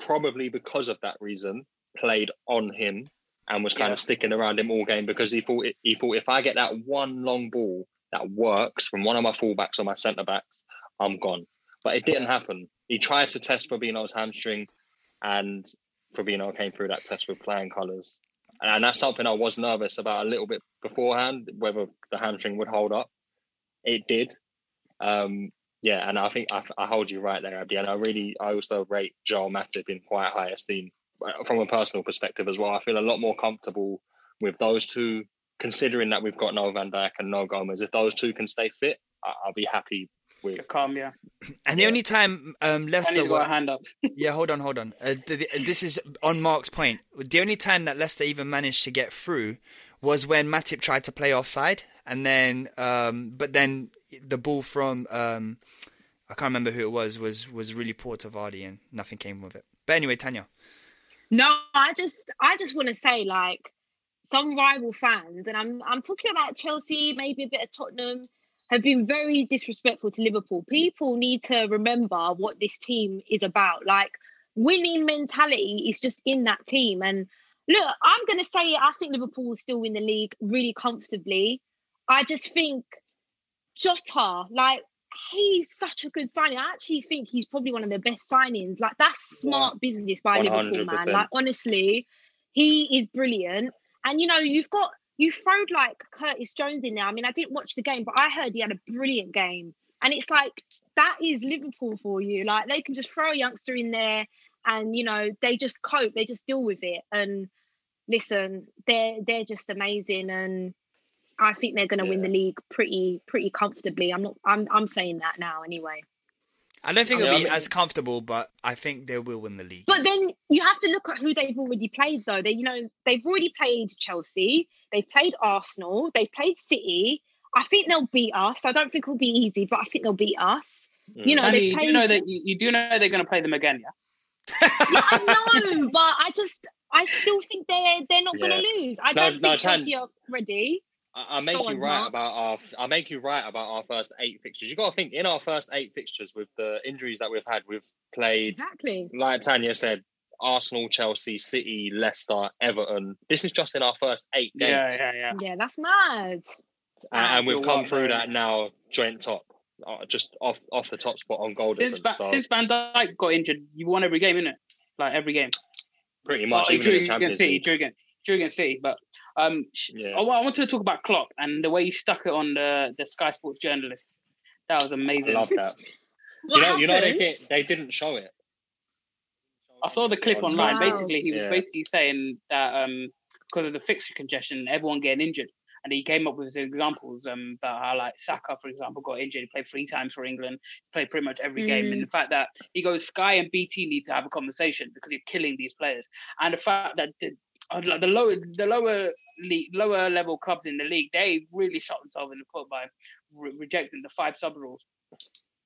probably because of that reason, played on him and was kind Yeah. of sticking around him all game because he thought it, he thought if I get that one long ball that works from one of my fullbacks or my centre backs, I'm gone. But it didn't happen. He tried to test Fabinho's hamstring, and Fabinho came through that test with flying colours. And that's something I was nervous about a little bit beforehand, whether the hamstring would hold up. It did. Um, yeah, and I think I, I hold you right there, Abdi. And I really, I also rate Joel Matip in quite high esteem from a personal perspective as well. I feel a lot more comfortable with those two, considering that we've got no Van Dijk and no Gomez. If those two can stay fit, I'll be happy with. You're calm, yeah. And the only time um, And Leicester he's got were, a hand up. Yeah, hold on, hold on. Uh, th- th- this is on Mark's point. The only time that Leicester even managed to get through was when Matip tried to play offside, and then, um, but then the ball from um, I can't remember who it was was was really poor to Vardy, and nothing came of it. But anyway, Tanya. No, I just I just want to say like some rival fans, and I'm I'm talking about Chelsea, maybe a bit of Tottenham, have been very disrespectful to Liverpool. People need to remember what this team is about. Like winning mentality is just in that team. And look, I'm gonna say it, I think Liverpool will still win the league really comfortably. I just think Jota, like he's such a good signing. I actually think he's probably one of the best signings. Like that's smart business by Liverpool, man. Like honestly, he is brilliant. And you know, you've got you throwed like Curtis Jones in there. I mean, I didn't watch the game, but I heard he had a brilliant game. And it's like that is Liverpool for you. Like they can just throw a youngster in there, and you know they just cope. They just deal with it. And listen, they're they're just amazing. And I think they're going to win the league pretty pretty comfortably. I'm not. I'm I'm saying that now anyway. I don't think Yeah, it'll I be mean- as comfortable, but I think they will win the league. But then you have to look at who they've already played, though. They, you know, they've already played Chelsea, they've played Arsenal, they've played City. I think they'll beat us. I don't think it'll be easy, but I think they'll beat us. You hmm. know, Danny, they you played. do know that you, you do know they're going to play them again, yeah. yeah, I know, but I just, I still think they're they're not going to lose. I don't no, think Chelsea are ready. I, I make Go you on, right Mark. about our. I make you right about our first eight fixtures. You got to think in our first eight fixtures with the injuries that we've had, we've played Exactly. like Tanya said, Arsenal, Chelsea, City, Leicester, Everton. This is just in our first eight games. Yeah, yeah, yeah. Yeah, that's mad. and, and we've come what, through though? that now joint top, uh, just off off the top spot on goal Since, difference. ba- so since Van Dijk got injured, you won every game, innit? Like every game. pretty much, Oh, even drew in the against Champions City, League. drew against, drew against City. But um, Yeah. I, I wanted to talk about Klopp and the way he stuck it on the, the Sky Sports journalists. That was I amazing. love that. You know, you know they happened? get, they didn't show it. I saw the clip online. Wow. Basically, he was Yeah. basically saying that um, because of the fixture congestion, everyone getting injured. And he came up with some examples um, about how, like, Saka, for example, got injured. He played three times for England. He's played pretty much every game. And the fact that he goes, Sky and BT need to have a conversation because you're killing these players. And the fact that the, like, the lower the lower league, lower level clubs in the league, they really shot themselves in the foot by re- rejecting the five sub rules.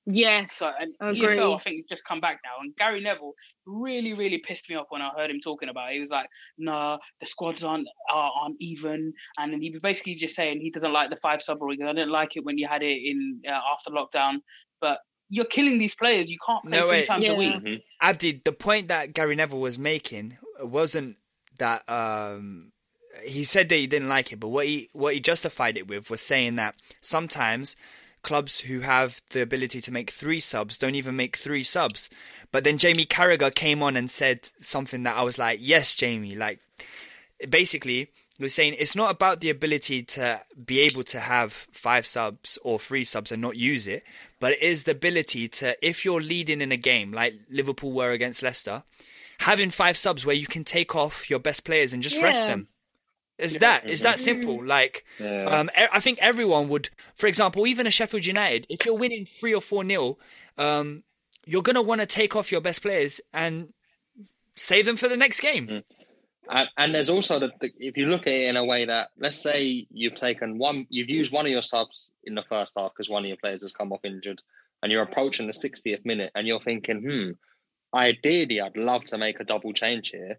Yes. So and Agree. EFL, I think, has just come back now. And Gary Neville really, really pissed me off when I heard him talking about it. He was like, "Nah, the squads aren't are, aren't even," and then he was basically just saying he doesn't like the five sub rule. I didn't like it when you had it in uh, after lockdown, but you're killing these players. You can't play No, three wait. times Yeah. a week. Mhm. Abdi, the point that Gary Neville was making wasn't that um, he said that he didn't like it, but what he what he justified it with was saying that sometimes clubs who have the ability to make three subs don't even make three subs. But then Jamie Carragher came on and said something that I was like, yes, Jamie. Like, basically, he was saying it's not about the ability to be able to have five subs or three subs and not use it, but it is the ability to, if you're leading in a game like Liverpool were against Leicester, having five subs where you can take off your best players and just rest them. Is that. It's that simple. Like, Yeah. um, I think everyone would, for example, even a Sheffield United, if you're winning three or four nil, um, you're gonna want to take off your best players and save them for the next game. And, and there's also the, the if you look at it in a way that let's say you've taken one, you've used one of your subs in the first half because one of your players has come off injured, and you're approaching the 60th minute, and you're thinking, hmm, ideally I'd love to make a double change here,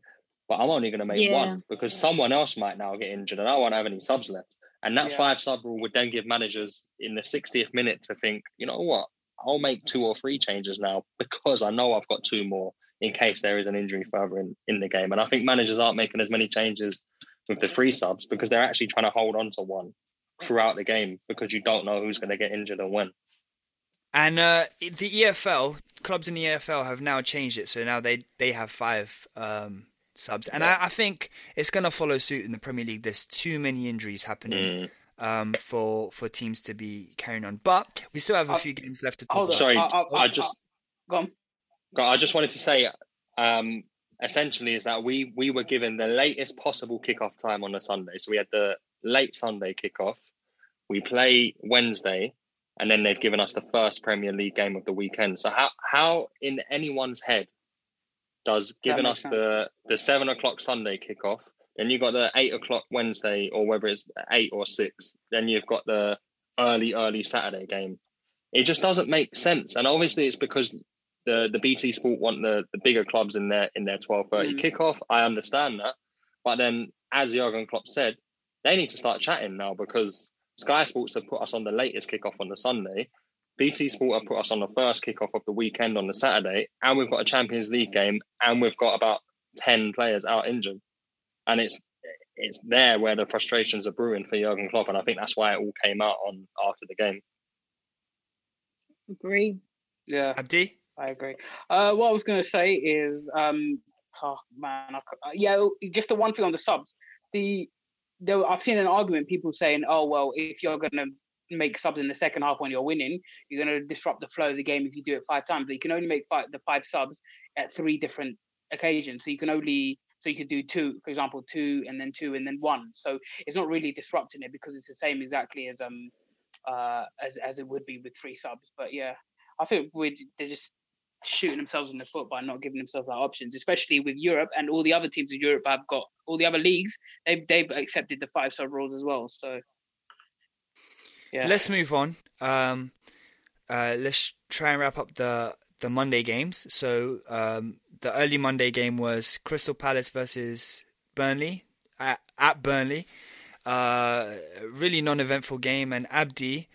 but I'm only going to make Yeah. one because someone else might now get injured, and I won't have any subs left. And that Yeah. five sub rule would then give managers in the 60th minute to think, you know what, I'll make two or three changes now because I know I've got two more in case there is an injury further in, in the game. And I think managers aren't making as many changes with the three subs because they're actually trying to hold on to one throughout the game because you don't know who's going to get injured and when. And uh, the EFL clubs in the EFL have now changed it, so now they they have five um, subs, and I, I think it's going to follow suit in the Premier League. There's too many injuries happening Mm. um, for for teams to be carrying on, but we still have a Uh, few games left to talk hold on. Sorry, I- I- I I- just Go on. I just wanted to say, um, essentially, is that we we were given the latest possible kickoff time on a Sunday. So we had the late Sunday kickoff. We play Wednesday, and then they've given us the first Premier League game of the weekend. So how how in anyone's head does giving us the the seven o'clock Sunday kickoff, then you've got the eight o'clock Wednesday, or whether it's eight or six, then you've got the early early Saturday game. It just doesn't make sense, and obviously it's because the the BT Sport want the, the bigger clubs in their in their twelve thirty Mm. kickoff. I understand that, but then as Jurgen Klopp said, they need to start chatting now because Sky Sports have put us on the latest kickoff on the Sunday. BT Sport have put us on the first kickoff of the weekend on the Saturday, and we've got a Champions League game, and we've got about ten players out injured, and it's it's there where the frustrations are brewing for Jurgen Klopp, and I think that's why it all came out on after the game. Agree. Yeah. Abdi, I agree. Uh, what I was going to say is, um, oh man, I, cou- uh, yeah, just the one thing on the subs. The there, I've seen an argument people saying, oh well, if you're going to make subs in the second half when you're winning, you're going to disrupt the flow of the game if you do it five times. But you can only make five, the five subs at three different occasions. So you can only so you could do two, for example, two and then two and then one. So it's not really disrupting it because it's the same exactly as um uh as as it would be with three subs. But yeah, I think we they're just shooting themselves in the foot by not giving themselves that options, especially with Europe and all the other teams in Europe have got all the other leagues. They've they've accepted the five sub rules as well. So yeah, let's move on. Um, uh, let's try and wrap up the the Monday games. So um, the early Monday game was Crystal Palace versus Burnley at, at Burnley. Uh, really non-eventful game, and Abdi.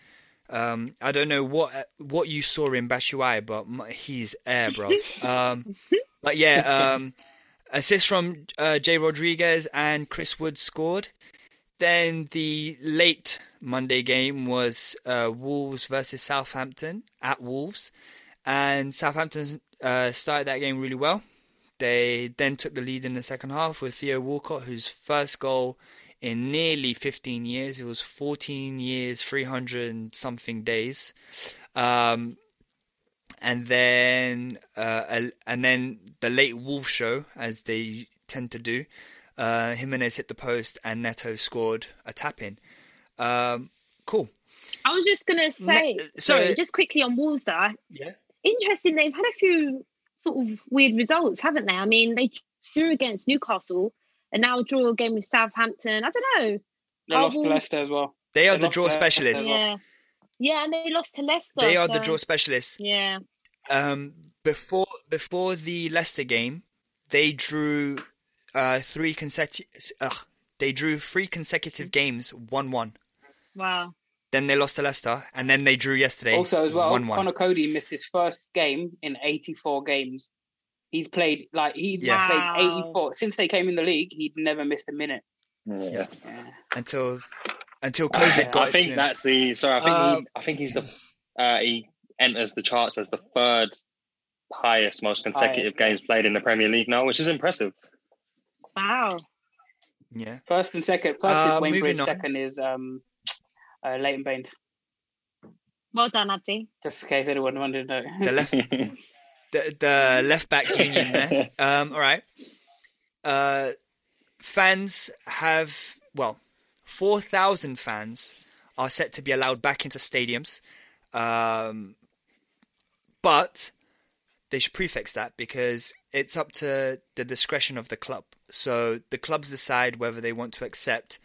Um, I don't know what what you saw in Batshuayi, but he's air, bro. Um, but yeah, um, assist from uh, Jay Rodriguez and Chris Wood scored. then the late Monday game was uh, Wolves versus Southampton at Wolves, and Southampton uh, started that game really well. They then took the lead in the second half with Theo Walcott, whose first goal in nearly 15 years. It was 14 years, 300 something days. Um, and then uh, and then the late Wolf show, as they tend to do. Uh, Jimenez hit the post and Neto scored a tap in. Um, cool. I was just gonna say, Ne- sorry, so- just quickly on Wolves. Though, Yeah. interesting. They've had a few sort of weird results, haven't they? I mean, they drew against Newcastle and now draw a game with Southampton. I don't know. They Are lost to Leicester as well. They are They the draw their- specialists. their- Yeah, yeah, and they lost to Leicester. They are the draw specialists. Yeah, Um, before before the Leicester game, they drew uh, three consecutive. Uh, they drew three consecutive games, one one. wow. Then they lost to Leicester, and then they drew yesterday. Also, as well, one one. Conor Coady missed his first game in 84 games. He's played like he's Yeah. Wow. played 84 since they came in the league. He'd never missed a minute. Yeah. Yeah. until until COVID got I think to him. that's the. Sorry, I think Um, he, I think he's the. Uh, he enters the charts as the third highest, most consecutive Highest, games played in the Premier League now, which is impressive. Wow. Yeah. First and second. First Uh, is Wayne Bridge. on. Second is um, uh, Leighton Baines. Well done, Abdi. Just in case anyone wanted to know. The left the, the left back union there. Um, all right. Uh, fans have well, four thousand fans are set to be allowed back into stadiums, um, but they should prefix that because it's up to the discretion of the club. So the clubs decide whether they want to accept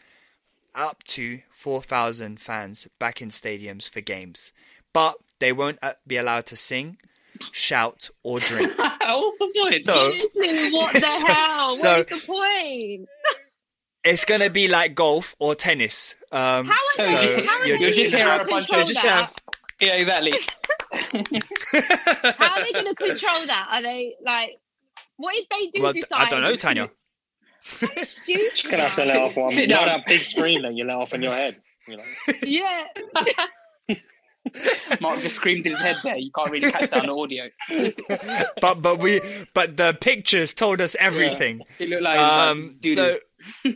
up to 4,000 fans back in stadiums for games. But they won't uh, be allowed to sing, shout, or drink. What's point? So what the So- hell? so- what is the point? It's going to be like golf or tennis. Um, How are so they, just- how are you're they just going hear to a bunch of- just gonna have- Yeah, exactly. How are they going to control that? Are they like, what if they do well, decide? I don't know, Tanya. Stupid. Just gonna have to let off one. Sit You know that big screen that you let off in your head. You know. Yeah. Mark just screamed in his head there. You can't really catch that on the audio. But but we but the pictures told us everything. It looked like Um, doo-doo. so,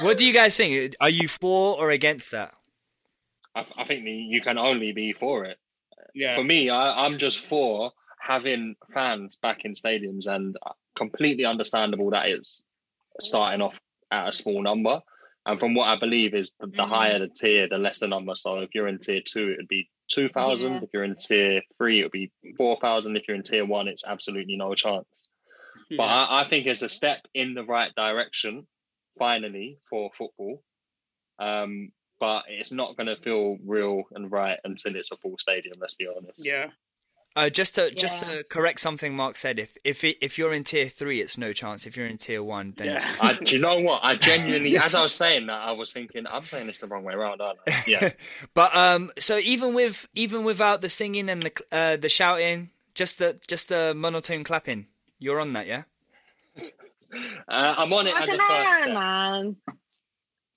what do you guys think? Are you for or against that? I, I think you can only be for it. yeah. For me, I, I'm just for having fans back in stadiums, and completely understandable that it's starting off at a small number. And from what I believe is the, the Mhm. higher the tier, the less the number. So if you're in tier two, it would be two thousand. Yeah. If you're in tier three, it would be four thousand. If you're in tier one, it's absolutely no chance. But I, I think it's a step in the right direction, finally, for football. Um, but it's not going to feel real and right until it's a full stadium. Let's be honest. yeah. Uh, just to just to correct something Mark said, if if it, if you're in tier three, it's no chance. If you're in tier one, then it's Yeah. I, do you know what? I genuinely, as I was saying that, I was thinking, I'm saying this the wrong way around, aren't I? Yeah. but um, so even with even without the singing and the uh, the shouting, just the just the monotone clapping, you're on that, yeah. Uh, I'm on it I as a don't first step. man.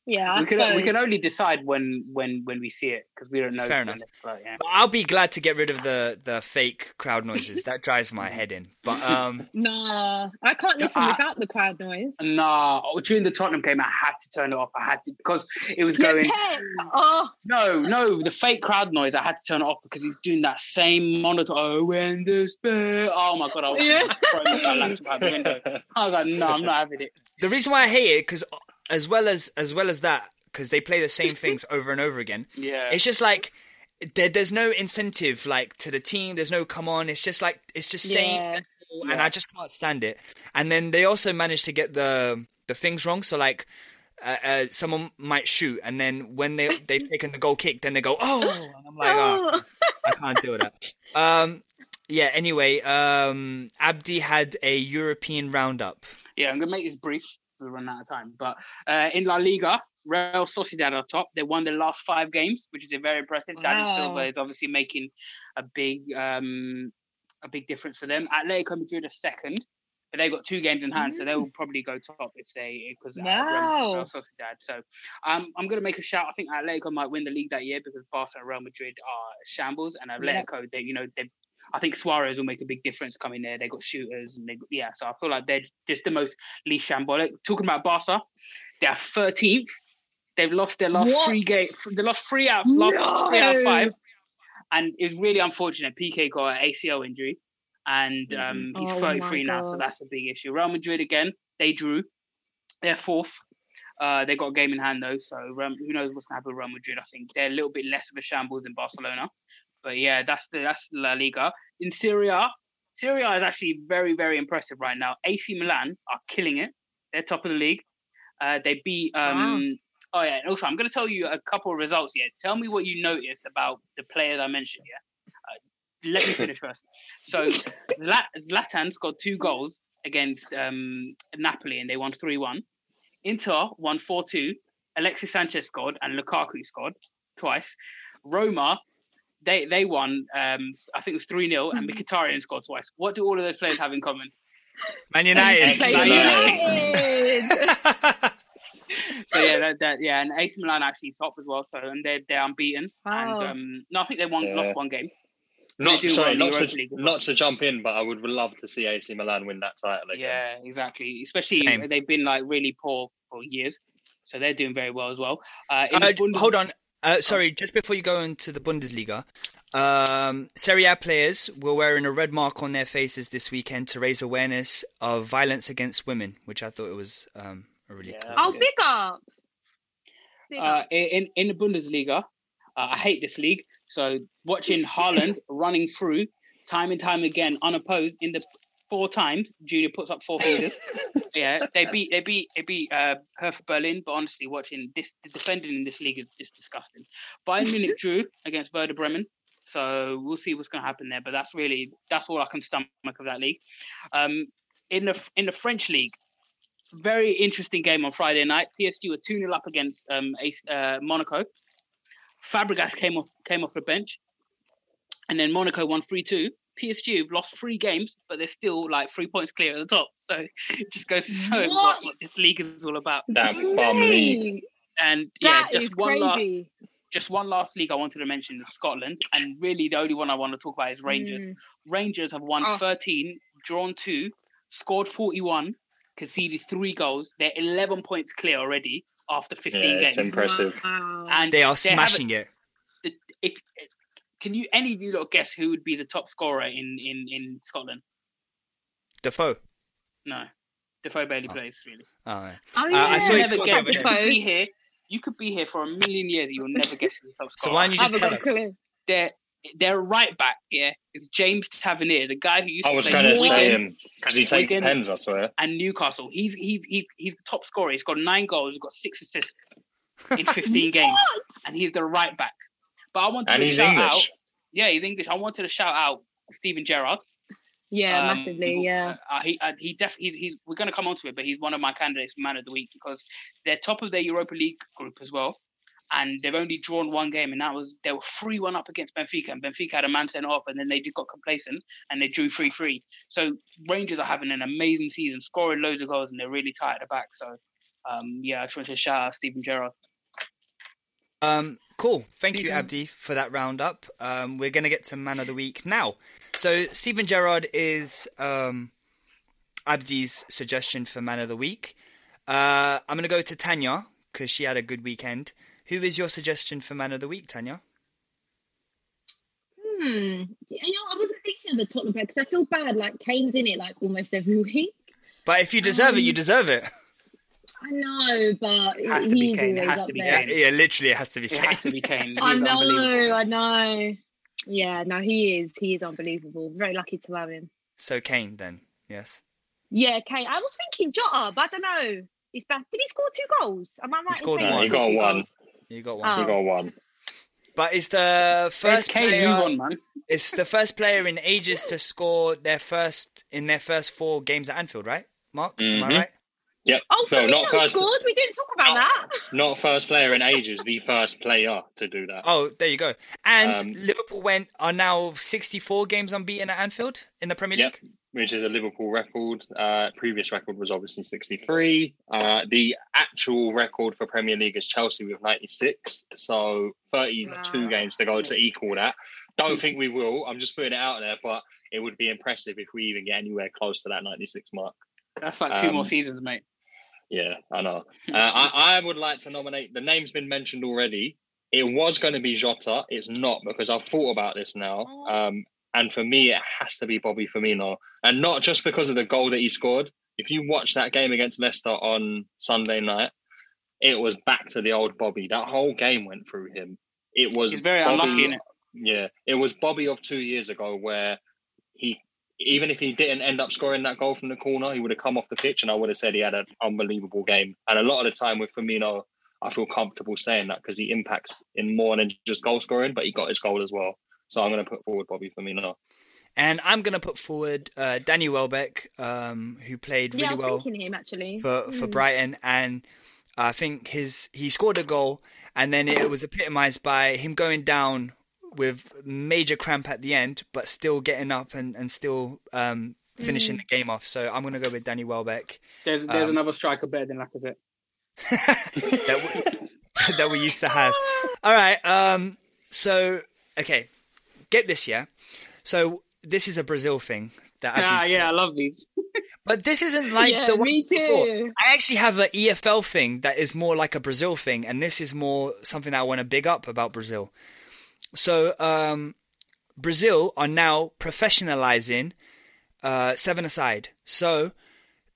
Yeah, I we can we suppose. can only decide when when when we see it because we don't know. Fair enough. It's like, yeah. I'll be glad to get rid of the the fake crowd noises. that drives my head in. But um, Nah, I can't listen I- without the crowd noise. Nah, oh, during the Tottenham game, I had to turn it off. I had to because it was going. Oh, No, no, the fake crowd noise. I had to turn it off because he's doing that same monitor. Oh, when the spirit. Oh my god! I was Yeah. throwing my laptop out the window. I was like, no, I'm not having it. the reason why I hate it because as well as as well as that because they play the same things over and over again. Yeah, It's just like there, there's no incentive like to the team. There's no come on. It's just like it's just same, yeah. and I just can't stand it. And then they also managed to get the the things wrong. So like. Uh, uh, someone might shoot, and then when they they've taken the goal kick, then they go, "Oh!" And I'm like, "Oh, Oh. I can't do that." Um, yeah. Anyway, um, Abdi had a European roundup. yeah. I'm gonna make this brief run out of time. But uh, in La Liga, Real Sociedad are top. They won the last five games, which is very impressive. David Wow. Silva is obviously making a big um, a big difference for them. Atletico Madrid are second. but they got two games in hand, so they'll probably go top if they because Wow. Real Sociedad. So um, I'm going to make a shout. I think Atletico might win the league that year because Barca and Real Madrid are shambles, and Atletico, they you know they. I think Suarez will make a big difference coming there. They got shooters, and they yeah. So I feel like they're just the most least shambolic. Talking about Barca, they're 13th. They've lost their last What? three games. They lost three out, last three out of five, and it's really unfortunate. Piqué got an ACL injury, and Mhm. um, he's Oh 33 now, so that's a big issue. Real Madrid again, they drew. They're fourth. Uh, they got a game in hand though, so um, who knows what's going to happen with Real Madrid? I think they're a little bit less of a shambles than Barcelona, but yeah, that's the that's La Liga. In Serie A, Syria is actually very very impressive right now. AC Milan are killing it. They're top of the league. Uh, they beat. Um, Oh yeah, and also I'm going to tell you a couple of results here. Tell me what you notice about the players I mentioned. Yeah, uh, let me finish first. So Zlatan scored two goals against um, Napoli and they won three one. Inter won four two. Alexis Sanchez scored and Lukaku scored twice. Roma. They, they won, um, I think it was 3 0, and Mkhitaryan scored twice. What do all of those players have in common? Man United. Man United. so yeah, that, that yeah, and AC Milan actually top as well. So and they're they're unbeaten. Wow. And um, no, I think they won Yeah. lost one game. Not sorry, well not to League not to jump in, but I would love to see AC Milan win that title again. Yeah, exactly. Especially Same. they've been like really poor for years, so they're doing very well as well. Uh, Uh, the Bundes- hold on. Uh, sorry, just before you go into the Bundesliga, um, Serie A players were wearing a red mark on their faces this weekend to raise awareness of violence against women, which I thought it was um, a really Yeah, cool. that's Oh, good. big up. Big Uh, up. in in the Bundesliga, uh, I hate this league. So watching Haaland running through time and time again unopposed in the four times, Junior puts up four fingers. yeah, they beat they beat they beat uh, Hertha Berlin, but honestly, watching this the defending in this league is just disgusting. Bayern Munich drew against Werder Bremen. So we'll see what's going to happen there, but that's really that's all I can stomach of that league. Um, in the in the French league, very interesting game on Friday night. PSG were 2 0 up against um, Ace- uh, Monaco. Fabregas came off came off the bench, and then Monaco won 3 2. PSG have lost three games, but they're still like three points clear at the top. So it just goes to show what, What? what this league is all about. That bum league. Mate, And yeah, that just is one last just one last league I wanted to mention is Scotland, and really the only one I want to talk about is Rangers. Mm. Rangers have won Oh. 13, drawn two, scored 41, conceded three goals. They're 11 points clear already after 15 Yeah, games. it's impressive. Wow. And They are smashing it. it, it, it- can you any of you lot guess who would be the top scorer in in in Scotland? Defoe. No, Defoe barely plays really. Oh, yeah. Oh, Uh. I saw he never guess. the You could be here. You could be here for a million years. You'll never guess who's the top scorer. So why don't you just tell got a us? clue. their their right back, yeah, is James Tavernier, the guy who used I to was play going to for say him because he takes Wigan. pens. I swear. and Newcastle. He's he's he's he's the top scorer. He's got nine goals. He's got six assists in 15 games, and he's the right back. But I wanted And to he's shout English. out. Yeah, he's English. I wanted to shout out Steven Gerrard. Yeah, Um, massively. Yeah. Uh, he uh, he def- he's, he's we're going to come on to it, but he's one of my candidates for man of the week because they're top of their Europa League group as well, and they've only drawn one game, and that was they were three one up against Benfica, and Benfica had a man sent off, and then they just got complacent and they drew three three. So Rangers are having an amazing season, scoring loads of goals, and they're really tight at the back. So um, yeah, I just want to shout out Steven Gerrard. Um, cool. Thank you, Big. Abdi, for that roundup. Um, we're going to get to Man of the Week now. So, Steven Gerrard is um, Abdi's suggestion for Man of the Week. Uh, I'm going to go to Tanya because she had a good weekend. Who is your suggestion for Man of the Week, Tanya? Hmm. You know, I wasn't thinking of the Tottenham player because I feel bad. Like Kane's in it like almost every week. But if you deserve it, you Um, deserve it. I know, but Has to be he's Kane, it has to be there. Kane. Yeah, literally, it has to be. It has to be Kane. I know, I know. Yeah, no, he is. He is unbelievable. Very lucky to have him. So, Kane, then. Yes. Yeah, Kane. I was thinking Jota, but I don't know if that did he score two goals? Am I right? in scored saying one. he He got one. goals? You got one. Oh. We got one. But it's the first Kane, player. move on, man. It's the first player in ages to score their first in their first four games at Anfield, right? Mark, am I Mhm. right? Yep. Oh, no, not first. scored. We didn't talk about No. that. Not first player in ages. The first player to do that. Oh, there you go. And Um, Liverpool went are now 64 games unbeaten at Anfield in the Premier Yep. League. which is a Liverpool record. Uh, previous record was obviously 63. Uh, the actual record for Premier League is Chelsea with 96. So 32 wow. games to go to equal that. Don't think we will. I'm just putting it out there, but it would be impressive if we even get anywhere close to that 96 mark. That's like two um, more seasons, mate. Yeah, I know. Uh, I, I would like to nominate. The name's been mentioned already. It was going to be Jota. It's not because I've thought about this now. Oh. Um, and for me, it has to be Bobby Firmino, and not just because of the goal that he scored. If you watch that game against Leicester on Sunday night, it was back to the old Bobby. That whole game went through him. It was He's very Bobby, unlucky. It? Yeah, it was Bobby of two years ago where he, even if he didn't end up scoring that goal from the corner, he would have come off the pitch, and I would have said he had an unbelievable game. And a lot of the time with Firmino, I feel comfortable saying that because he impacts in more than just goal scoring, but he got his goal as well. So I'm going to put forward Bobby Firmino. And I'm going to put forward uh, Danny Welbeck, um, who played really yeah, well him, actually. for for mm. Brighton, and I think his he scored a goal, and then it was epitomised by him going down with major cramp at the end, but still getting up and and still um, finishing mm. the game off. So I'm going to go with Danny Welbeck. There's there's um, another striker better than Lacazette. that, we, that we used to have. All right. Um, so okay, get this, yeah. So this is a Brazil thing that ah, yeah, I love these. but this isn't like yeah, the one me too. Before. I actually have an EFL thing that is more like a Brazil thing, and this is more something that I want to big up about Brazil. So um, Brazil are now professionalizing uh, seven aside. So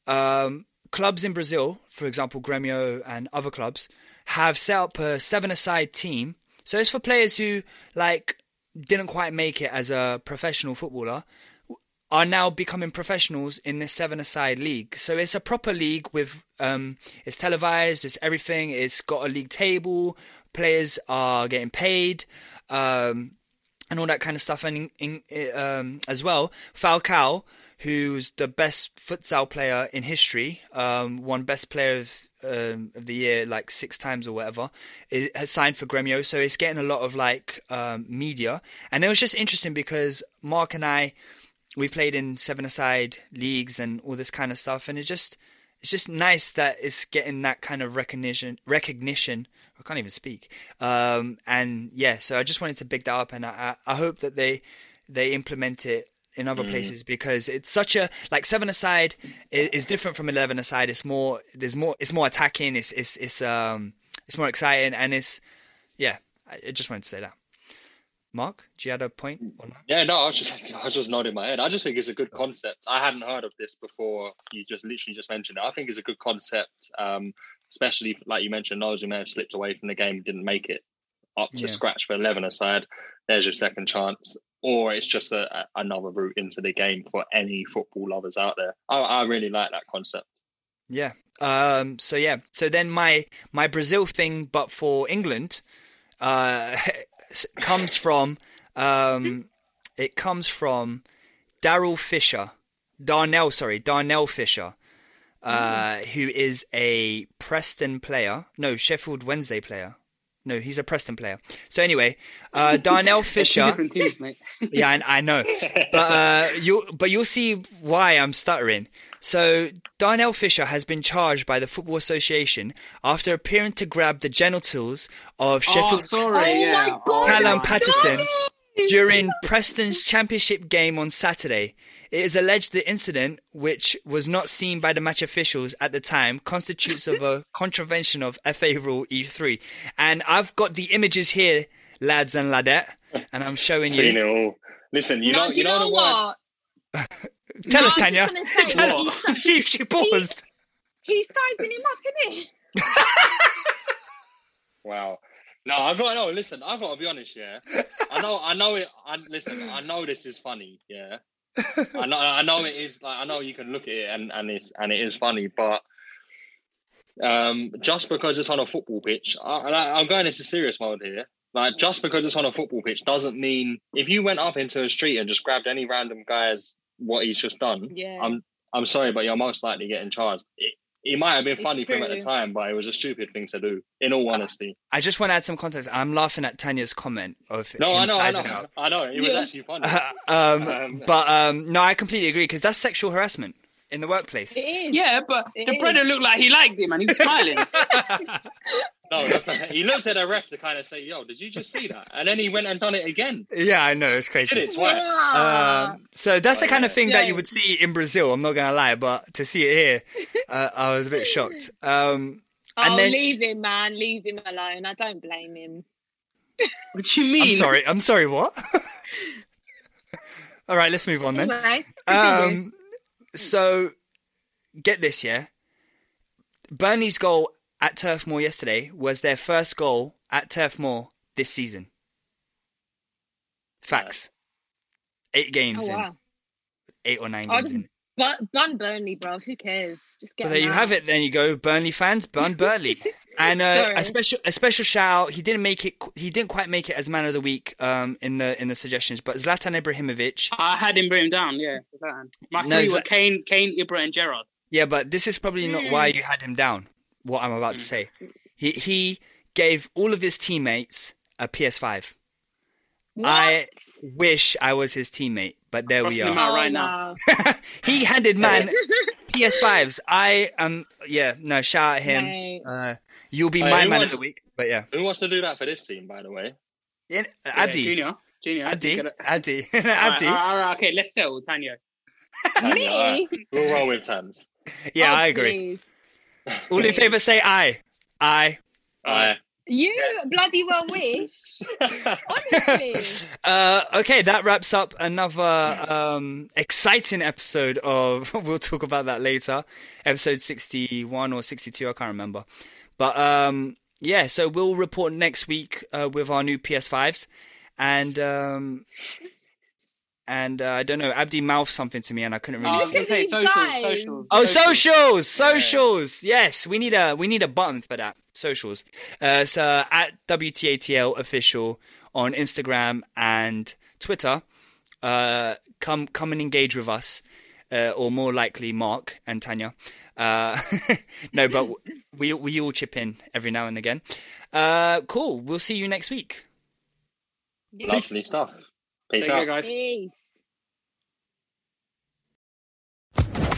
um, clubs in Brazil, for example, Grêmio and other clubs, have set up a seven aside team. So it's for players who like didn't quite make it as a professional footballer are now becoming professionals in this seven aside league. So it's a proper league with um, it's televised, it's everything. It's got a league table. Players are getting paid, um, and all that kind of stuff. And in, in, um, as well, Falcao, who's the best futsal player in history, um, won best player of um, of the year like six times or whatever, it has signed for Gremio, so it's getting a lot of like um, media. And it was just interesting because Mark and I, we played in seven aside leagues and all this kind of stuff, and it just it's just nice that it's getting that kind of recognition. Recognition. I can't even speak. Um, and yeah, so I just wanted to big that up, and I, I hope that they they implement it in other mm. places because it's such a like seven aside is, is, different from eleven aside. It's more there's more it's more attacking. It's it's it's um it's more exciting and it's yeah. I just wanted to say that. Mark, do you have a point? Yeah, no, I was just I was just nodding my head. I just think it's a good concept. I hadn't heard of this before. You just literally just mentioned it. I think it's a good concept, um, especially like you mentioned, who may have slipped away from the game didn't make it up to yeah. scratch for eleven aside. There's your second chance or it's just a, a, another route into the game for any football lovers out there. I, I really like that concept. Yeah. Um, so yeah. So then my my Brazil thing, but for England, uh, comes from um, it comes from Daryl Fisher, Darnell. Sorry, Darnell Fisher. Uh, who is a Preston player? No, Sheffield Wednesday player. No, he's a Preston player. So anyway, uh, Darnell Fisher. different teams, mate. yeah, I, I, know, but uh, you but you'll see why I'm stuttering. So Darnell Fisher has been charged by the Football Association after appearing to grab the genitals of oh, Sheffield oh, sorry, yeah. Callum Paterson during Preston's championship game on Saturday. It is alleged the incident, which was not seen by the match officials at the time, constitutes of a contravention of FA Rule E3. And I've got the images here, lads and ladette, and I'm showing you. Seen it all. Listen, you know, you, you know, know the what? word. Tell no, us, Tanya. Tell us. She, she paused. He's, he's sizing him up, isn't he? wow. No, I got no. Listen, I got to be honest. Yeah, I know. I know it. I listen. I know this is funny. Yeah, I know. I know it is. Like I know you can look at it and and it's and it is funny, but um, just because it's on a football pitch, I, am going into serious mode here. Like just because it's on a football pitch doesn't mean if you went up into a street and just grabbed any random guy's what he's just done. Yeah. I'm I'm sorry, but you're most likely getting charged. It, it might have been funny for him at the time, but it was a stupid thing to do. In all honesty, I just want to add some context. I'm laughing at Tanya's comment of no, him I know, I know, out. I know. It was Yeah. actually funny. um, Um, but um, no, I completely agree because that's sexual harassment in the workplace. It is. Yeah, but It the is. brother looked like he liked him and he was smiling. No, he looked at a ref to kind of say, "Yo, did you just see that?" And then he went and done it again. Yeah, I know it's Did crazy. it twice. Yeah. Um, so that's the kind of thing that you would see in Brazil. I'm not gonna lie, but to see it here, uh, I was a bit shocked. Um, oh, and then- leave him, man. Leave him alone. I don't blame him. what do you mean? I'm sorry. I'm sorry. What? All right, let's move on then. Anyway. Um, so get this, yeah. Burnley's goal at Turf Moor yesterday was their first goal at Turf Moor this season. Facts. Eight games oh in, wow. eight or nine oh, I'll games just in. But bun Burnley, bro. Who cares? Just get. Well, there you out. have it. Then you go, Burnley fans, burn Burnley. And uh, a special, a special shout. He didn't make it. He didn't quite make it as man of the week um, in the in the suggestions. But Zlatan Ibrahimovic. I had him bring him down, yeah. Zlatan. My No, three Zla- were Kane, Kane, Ibra, and Gerrard. Yeah, but this is probably not why you had him down. What I'm about to say. He he gave all of his teammates a PS5. What? I wish I was his teammate, but there we Crossing him are. out Oh, right now. he handed man PS5s. I um yeah no shout at him. Uh, you'll be Hey, my who man wants- of the week. But yeah, Who wants to do that for this team, by the way? yeah Yeah, Addy, Junior. Junior. Addy, Get it. Addy, All right, Addy. all right, all right, okay, let's settle, Tanya. Tanya, Me? alright. We'll roll with Tans. Yeah, Oh, I agree. please. All in favor, say aye. Aye. Aye. You bloody well wish. Honestly. Uh, okay, that wraps up another um, exciting episode of. We'll talk about that later. Episode sixty-one or sixty-two, I can't remember. But um, yeah, so we'll report next week uh, with our new PS5s, and um, and uh, I don't know. Abdi mouthed something to me, and I couldn't really Oh, see. say socials, socials. Oh, socials. socials, socials. Yes, we need a we need a button for that. Socials. Uh, so at WTATL official on Instagram and Twitter. Uh, come come and engage with us, uh, or more likely Mark and Tanya. Uh, no, but we we all chip in every now and again. Uh, cool. We'll see you next week. Lovely stuff. Peace Take out. care, guys. Peace.